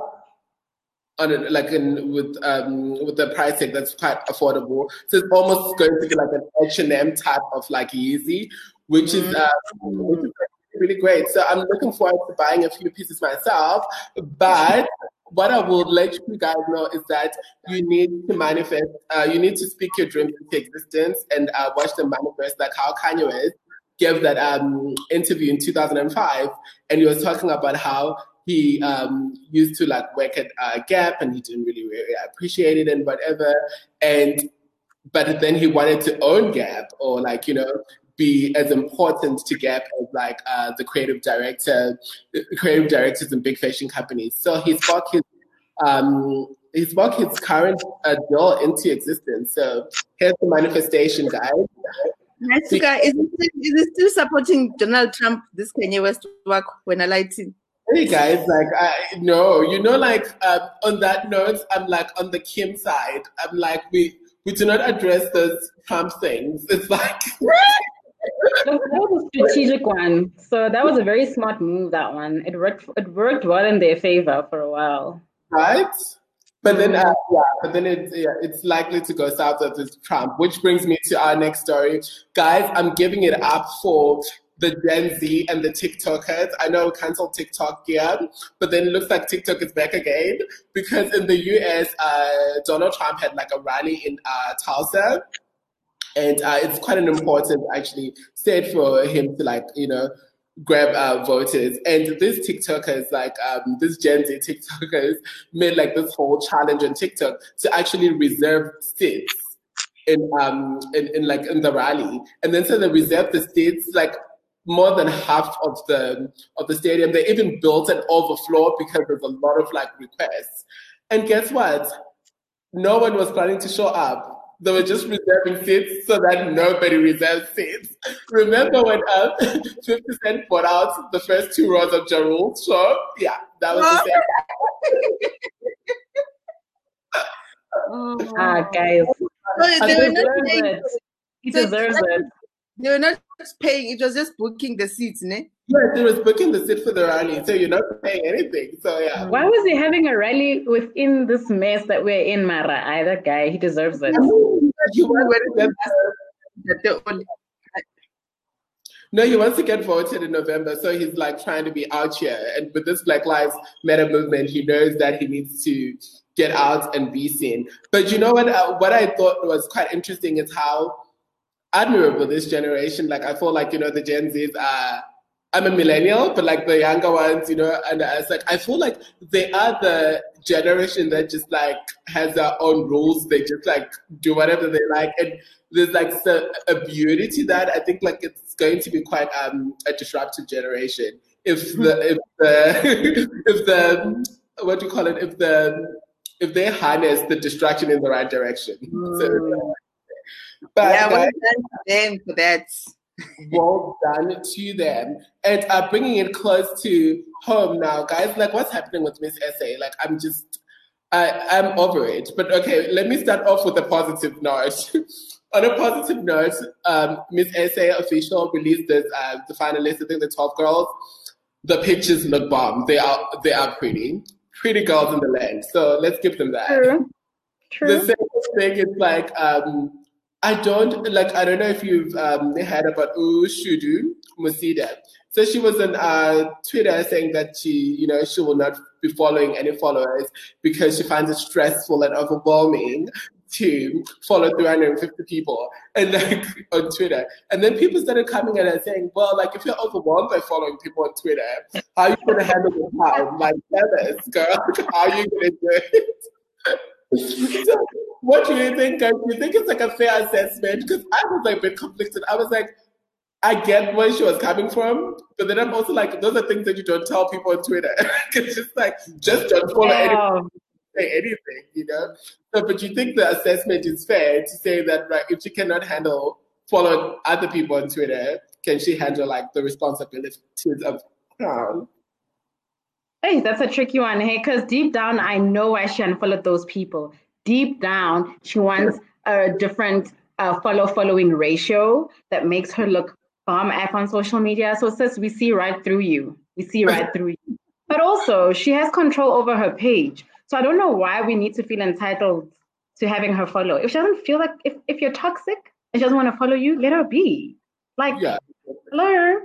on a, like in with um with the price tag that's quite affordable. So it's almost going to be like an H and M type of like Yeezy, which is, uh, which is really great. So I'm looking forward to buying a few pieces myself. But what I will let you guys know is that you need to manifest, uh, you need to speak your dreams into existence and uh, watch them manifest, like how Kanye West gave that um, interview in 2005, and he was talking about how he um, used to like work at uh, Gap and he didn't really, really appreciate it and whatever, and but then he wanted to own Gap or like you know be as important to Gap as like uh, the creative director, creative directors in big fashion companies. So he spoke his um, he spoke his current uh, deal into existence. So here's the manifestation, guys. Is it, is it still supporting Donald Trump, this Kanye West work when I lied to Hey guys, like I no, you know, like um, on that note, I'm like on the Kim side. I'm like we we do not address those Trump things. It's like that was a strategic one. So that was a very smart move. That one. It worked. It worked well in their favor for a while. Right. But then, uh, yeah, but then it's yeah, it's likely to go south of this Trump, which brings me to our next story, guys. I'm giving it up for the Gen Z and the TikTokers. I know cancel TikTok here, but then it looks like TikTok is back again because in the US, uh, Donald Trump had like a rally in uh, Tulsa, and uh, it's quite an important actually state for him to like you know grab uh, voters. And this TikTokers, like um, this Gen Z TikTokers, made like this whole challenge on TikTok to actually reserve seats in um in, in like in the rally. And then so they reserved the seats like more than half of the of the stadium. They even built an overflow because there's a lot of like requests. And guess what? No one was planning to show up they were just reserving seats so that nobody reserved seats. Remember when um, 50 Cent bought out the first two rows of Ja Rule show? Yeah, that was the same. ah, guys. No, they were not paying. He deserves it. They were not paying, it was just booking the seats, ne? Yes, it was booking the seat for the rally, so you're not paying anything. So yeah. Why was he having a rally within this mess that we're in, Mara? Either guy, he deserves it. No, he wants to get voted in November, so he's like trying to be out here. And with this Black Lives Matter movement, he knows that he needs to get out and be seen. But you know what? Uh, what I thought was quite interesting is how admirable this generation. Like I feel like you know the Gen Zs are I'm a millennial, but like the younger ones, you know, and it's like I feel like they are the generation that just like has their own rules. They just like do whatever they like, and there's like a beauty to that. I think like it's going to be quite um, a disruptive generation if the if the if the what do you call it if the if they harness the distraction in the right direction. Mm. So, but yeah, well done to them for that well done to them. And uh, bringing it close to home now, guys, like what's happening with Miss SA? Like, I'm just, I, I'm over it. But okay, let me start off with a positive note. On a positive note, um, Miss SA official released this, uh, the finalists, I think the 12 girls. The pictures look bomb. They are, they are pretty. Pretty girls in the land. So let's give them that. True. True. The second thing is like, um, I don't like. I don't know if you've um, heard about Ushudu Musida. So she was on uh, Twitter saying that she, you know, she will not be following any followers because she finds it stressful and overwhelming to follow 350 people and like on Twitter. And then people started coming at her saying, well, like if you're overwhelmed by following people on Twitter, how are you gonna handle the time? Girl, how are you gonna do it? so, what do you think? Guys? Do you think it's like a fair assessment? Because I was like a bit conflicted. I was like, I get where she was coming from, but then I'm also like, those are things that you don't tell people on Twitter. it's just like, just don't follow yeah. anything, say anything, you know? So, but you think the assessment is fair to say that, right, if she cannot handle following other people on Twitter, can she handle like the responsibilities of crown? Hey, that's a tricky one, hey, because deep down, I know why she unfollowed those people. Deep down, she wants a different uh, follow following ratio that makes her look um, app on social media. So it says we see right through you. We see right through you. But also, she has control over her page. So I don't know why we need to feel entitled to having her follow. If she doesn't feel like, if, if you're toxic and she doesn't want to follow you, let her be. Like, yeah. hello.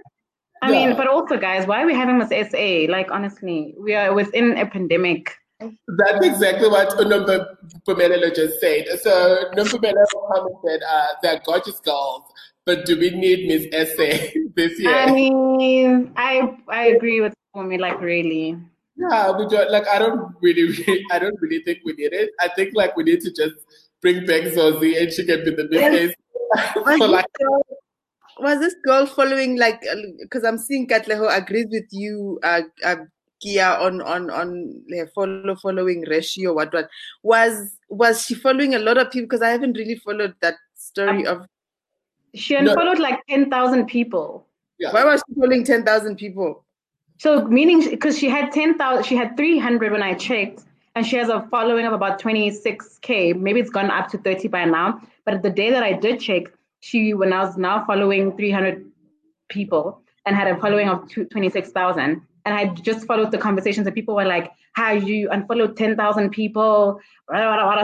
I yeah. mean, but also, guys, why are we having this SA? Like, honestly, we are within a pandemic. That's exactly what Number Pumela just said. So Nompumelelo commented, uh, they're gorgeous girls. But do we need Miss SA this year? I mean, I I agree with me, like really. Yeah, we don't like. I don't really, really, I don't really think we need it. I think like we need to just bring back Zozi and she can be the big was, like, girl, was this girl following like? Because I'm seeing Katleho agrees with you, uh, uh, Kia, on on on her follow following ratio. What what was was she following a lot of people? Because I haven't really followed that story of she unfollowed no. like 10,000 people. Yeah. Why was she following 10,000 people? So meaning because she had 10,000, she had 300 when I checked, and she has a following of about 26k. Maybe it's gone up to 30 by now. But the day that I did check, she when I was now following 300 people and had a following of 26,000. And I just followed the conversations, and people were like, "How you unfollowed 10,000 people?"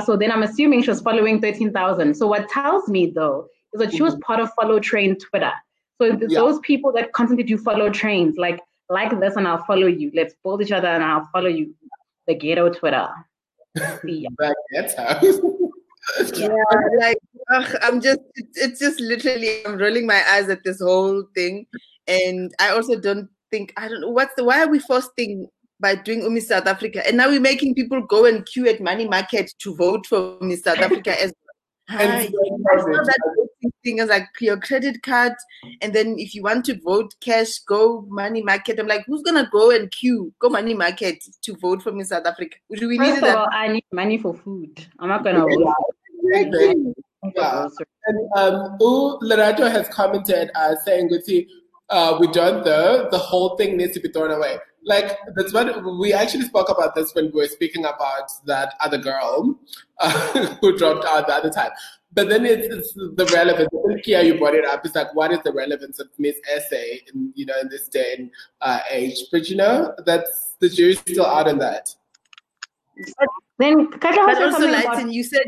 So then I'm assuming she was following 13,000. So what tells me though is that she was mm-hmm. part of Follow Train Twitter. So yeah. those people that constantly do follow trains, like like this, and I'll follow you. Let's build each other, and I'll follow you. The ghetto Twitter. Yeah. That's yeah, like ugh, I'm just it's, it's just literally I'm rolling my eyes at this whole thing, and I also don't think I don't know what's the why are we forcing by doing Miss South Africa, and now we're making people go and queue at Money Market to vote for Miss South Africa as and I saw that thing as like your credit card, and then if you want to vote cash, go money market. I'm like, who's gonna go and queue, go money market to vote for me in South Africa? Do we need that? I need money for food. I'm not gonna vote. Yeah. And um, U Lerato has commented uh, saying, uh, we don't though, the whole thing needs to be thrown away like that's what we actually spoke about this when we were speaking about that other girl uh, who dropped out the other time. But then it's, it's the relevance. I think Kia, you brought it up. It's like, what is the relevance of Miss SA in you know in this day and uh, age? But you know, that's the jury's still out on that. then, but also, Lighten, you said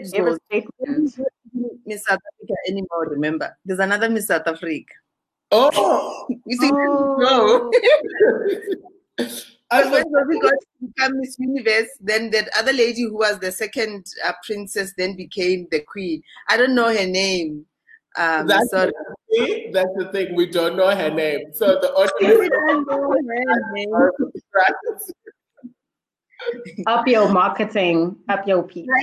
Miss South Africa anymore. Remember, there's another Miss South Africa. Oh, you see, oh. no. I when Zozi got to become Miss Universe, then that other lady who was the second uh, princess then became the queen. I don't know her name. Um, that's, sorry. The thing, that's the thing. We don't know her name. So the audience don't know her name. up your marketing, up your people.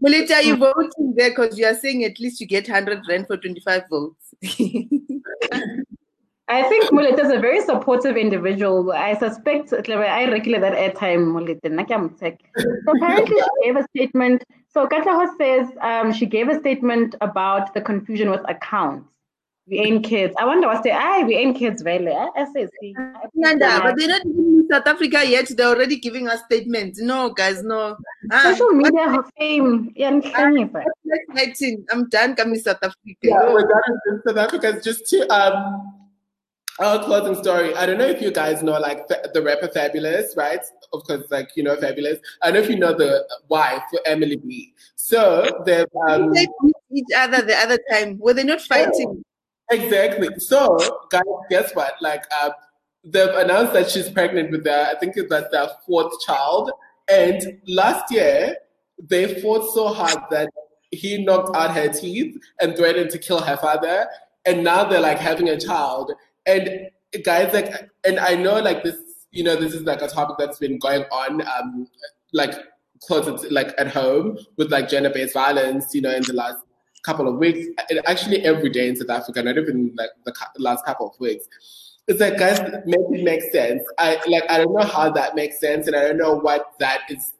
Melita, you voting there because you are saying at least you get 100 rand for 25 votes. I think Mulet is a very supportive individual. I suspect I regulate that airtime Mulet. So apparently she gave a statement. So Katleho says um, she gave a statement about the confusion with accounts. We ain't kids. I wonder what's the I we ain't kids really. I say Nanda, but they're not in South Africa yet. They're already giving us statements. No, guys, no. Ah, Social media have fame. Yeah, I'm, I'm done coming South Africa. Yeah, we're done in South Africa. Just to um our closing story. I don't know if you guys know like the rapper Fabolous, right? Of course, like you know Fabolous. I don't know if you know the wife for Emily B. So they um, they each other the other time. Were they not fighting? Exactly. So guys, guess what? Like uh, they've announced that she's pregnant with their I think that's their fourth child. And last year they fought so hard that he knocked out her teeth and threatened to kill her father. And now they're like having a child and guys, like, and I know like this, you know, this is like a topic that's been going on, um, like closer to, like at home with like gender-based violence, you know, in the last couple of weeks, and actually every day in South Africa, not even like the last couple of weeks. It's like, guys, maybe it makes sense. I like, I don't know how that makes sense, and I don't know what that is,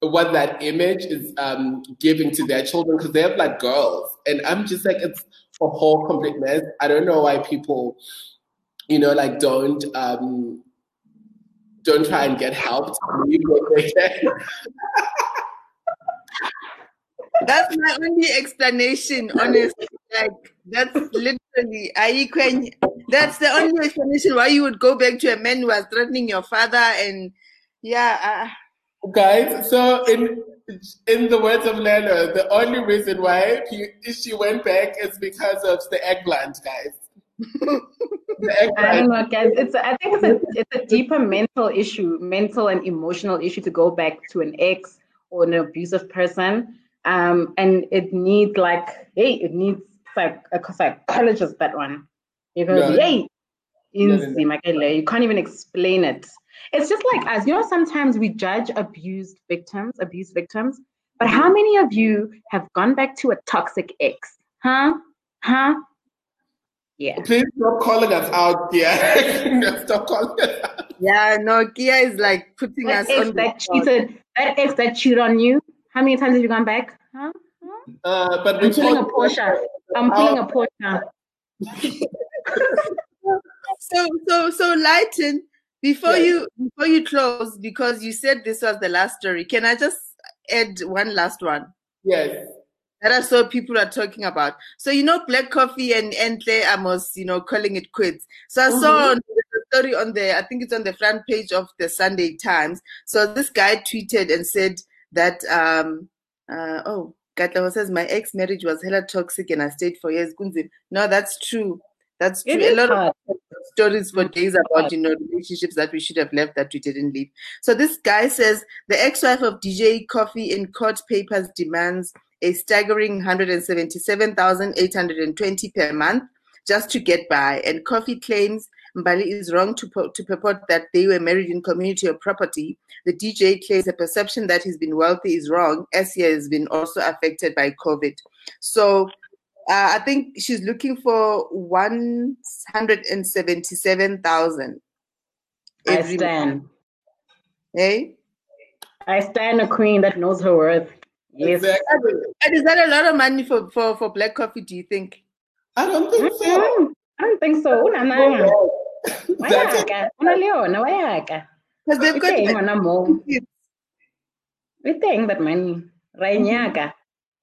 what that image is um, giving to their children because they have like girls, and I'm just like, it's a whole complete mess. I don't know why people, you know, like don't um, don't try and get help. That's my only explanation, honestly. Like that's literally that's the only explanation why you would go back to a man who was threatening your father and yeah. Uh, Guys, so in in the words of Leno, the only reason why he, she went back is because of the eggplant, guys. I don't know, guys. It's I think it's a it's a deeper mental issue, mental and emotional issue to go back to an ex or an abusive person. Um, and it needs like, hey, it needs like a psychologist that one because no. hey, no, no, no. you can't even explain it. It's just like as you know, sometimes we judge abused victims, abuse victims, but how many of you have gone back to a toxic ex? Huh? Huh? Yeah. Please stop calling us out, Kia. stop calling us out. Yeah, no, Kia is like putting that us ex on that cheated. That ex that cheated on you. How many times have you gone back? Huh? huh? Uh, but I'm pulling a Porsche. I'm pulling a Porsche. so, so, so, Lighten. Before yes. you, before you close, because you said this was the last story. Can I just add one last one? Yes that I saw people are talking about. So you know, Black Coffee and Enhle Amos, you know, calling it quits. So I mm-hmm. saw the story on the, I think it's on the front page of the Sunday Times. So this guy tweeted and said that, um, uh, oh, Katleho says my ex marriage was hella toxic and I stayed for years. No, that's true. That's true. a lot hard. of stories for days about you know relationships that we should have left that we didn't leave. So this guy says the ex-wife of DJ Coffee in court papers demands a staggering 177,820 per month just to get by. And Coffee claims Mbali is wrong to, to purport that they were married in community or property. The DJ claims the perception that he's been wealthy is wrong, as he has been also affected by COVID. So uh, I think she's looking for 177,000. I stand. Hey? I stand a queen that knows her worth. Yes. Exactly. And is that a lot of money for, for, for black coffee, do you think? I don't think so. Mm-hmm. I don't think so. Una na. Wayaka. Una leona, wayaka. Because they've got like, more. We think that money. Rainyaka.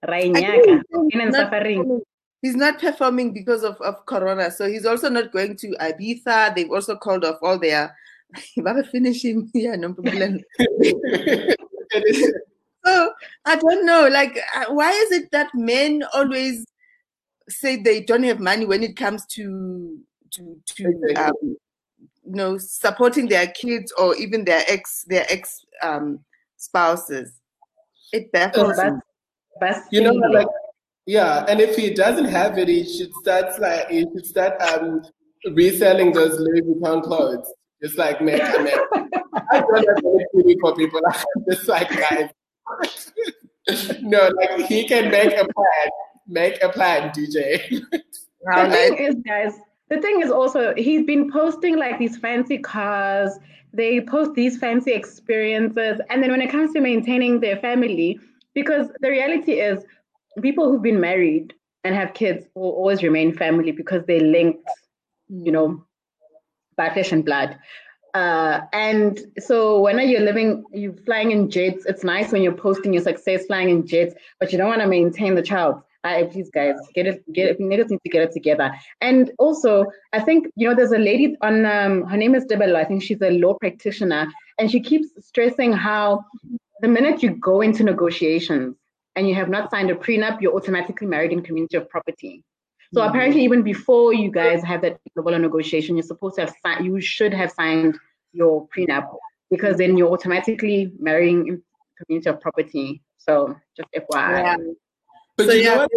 Rainyaka. In suffering. He's not performing because of, of Corona. So he's also not going to Ibiza. They've also called off all their Baba finishing yeah, no problem. so I don't know. Like, uh, why is it that men always say they don't have money when it comes to to to um, you know supporting their kids or even their ex their ex um, spouses? It baffles me. You know, like yeah, and if he doesn't have it, he should start like he should start um reselling those Louis Vuitton clothes. Just like make I mean, I don't have any for people. I'm just like guys, no, like he can make a plan. Make a plan, DJ. the thing is, guys, the thing is also he's been posting like these fancy cars. They post these fancy experiences, and then when it comes to maintaining their family, because the reality is, people who've been married and have kids will always remain family because they're linked, you know, by flesh and blood. Uh, and so when you're living, you're flying in jets. It's nice when you're posting your success flying in jets, but you don't want to maintain the child. I please, guys, get it, get it. Niggas need to get it together. And also, I think you know, there's a lady on. Um, her name is Debelo. I think she's a law practitioner, and she keeps stressing how the minute you go into negotiations and you have not signed a prenup, you're automatically married in community of property. So mm-hmm. apparently, even before you guys have that global negotiation, you're supposed to have signed. You should have signed your prenup because then you're automatically marrying in community of property. So just FYI. Yeah. But so, you yeah. know what?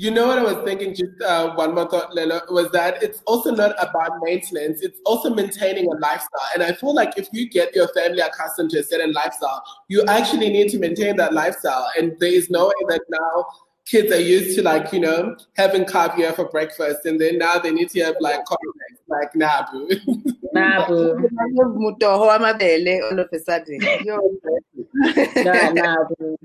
You know what I was thinking? Just uh, one more thought, Lelo, was that it's also not about maintenance. It's also maintaining a lifestyle. And I feel like if you get your family accustomed to a certain lifestyle, you actually need to maintain that lifestyle. And there is no way that now kids are used to like you know having caviar for breakfast, and then now they need to have like cornflakes, like nabu. Nabu. Mutoho amabele all of a sudden. Yo. Nah, nabu.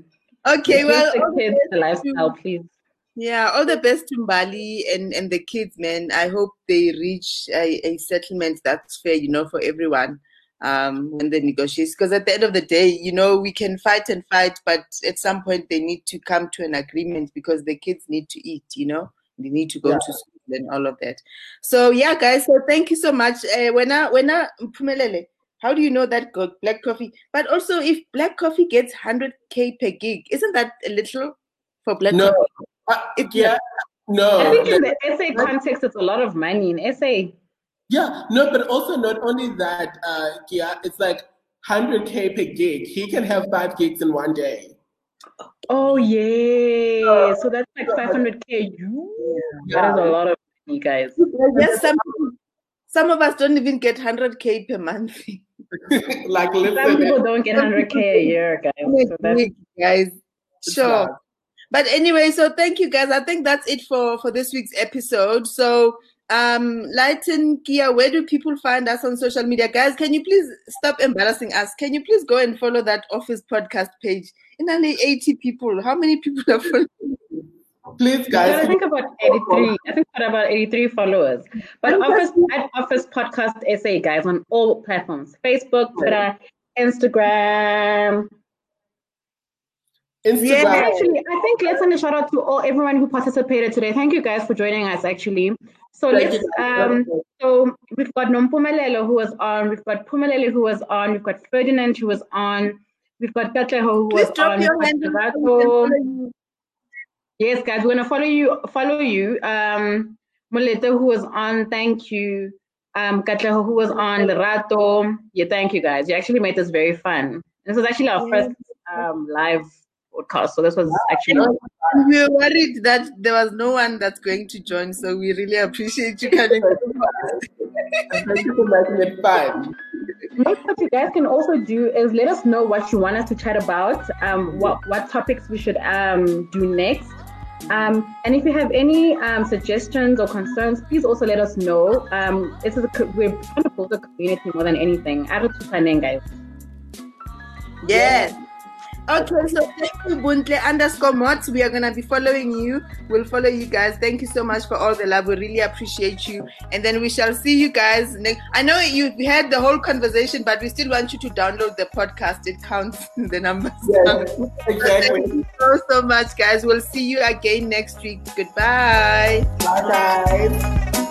Okay, well, Teach all the the kids the lifestyle, please. Yeah, all the best to Mbali and, and the kids, man. I hope they reach a, a settlement that's fair, you know, for everyone um, when they negotiate. Because at the end of the day, you know, we can fight and fight, but at some point they need to come to an agreement because the kids need to eat, you know, they need to go Yeah. to school and all of that. So yeah, guys. So thank you so much. Uh, when I when I Mpumelele, how do you know that black coffee? But also, if black coffee gets hundred k per gig, isn't that a little for black No, coffee? Uh, If- yeah, no. I think in the SA context, it's a lot of money. In SA, Yeah, no, but also not only that, uh, yeah, it's like 100k per gig. He can have five gigs in one day. oh yeah, so that's like 500k. That is a lot of money, guys. Yes, some some of us don't even get 100k per month. like, Some people don't get 100k a year, guys. So that's guys. it's Sure. Like- But anyway, so thank you guys. I think that's it for for this week's episode. So um Lighten Kia, where do people find us on social media? Guys, can you please stop embarrassing us? Can you please go and follow that office podcast page? In only 80 people. How many people are following? please, guys. I think about 83. I think about 83 followers. But Office at Office Podcast SA, guys, on all platforms: Facebook, Twitter, Instagram. Instagram. Yeah. Actually, I think let's send a shout out to all everyone who participated today. Thank you guys for joining us. Actually, so Thank let's um. So we've got Nompumelelo who was on. We've got Pumelele who was on. We've got Ferdinand who was on. We've got Katleho who Please was drop on. your hand. got and Lerato. follow you. Yes, guys, we're gonna follow you. Follow you. Um, Molete, who was on, thank you. Um, Katleho, who was on, Lerato. Yeah, thank you, guys. You actually made this very fun. This was actually our first um live podcast, so this was actually. And we were worried that there was no one that's going to join, so we really appreciate you coming. Thank you for making it fun. What you guys can also do is let us know what you want us to chat about, um, what what topics we should um do next. Um, and if you have any um, suggestions or concerns, please also let us know. Um, this is a, we're trying to build a community more than anything. Add it to planning, guys. Yes. Okay, so thank you, Buntle underscore mods. We are gonna be following you. We'll follow you guys. Thank you so much for all the love. We really appreciate you. And then we shall see you guys next. I know you had the whole conversation, but we still want you to download the podcast. It counts the numbers. Yes, Thank you so so much, guys. We'll see you again next week. Goodbye. Bye, guys.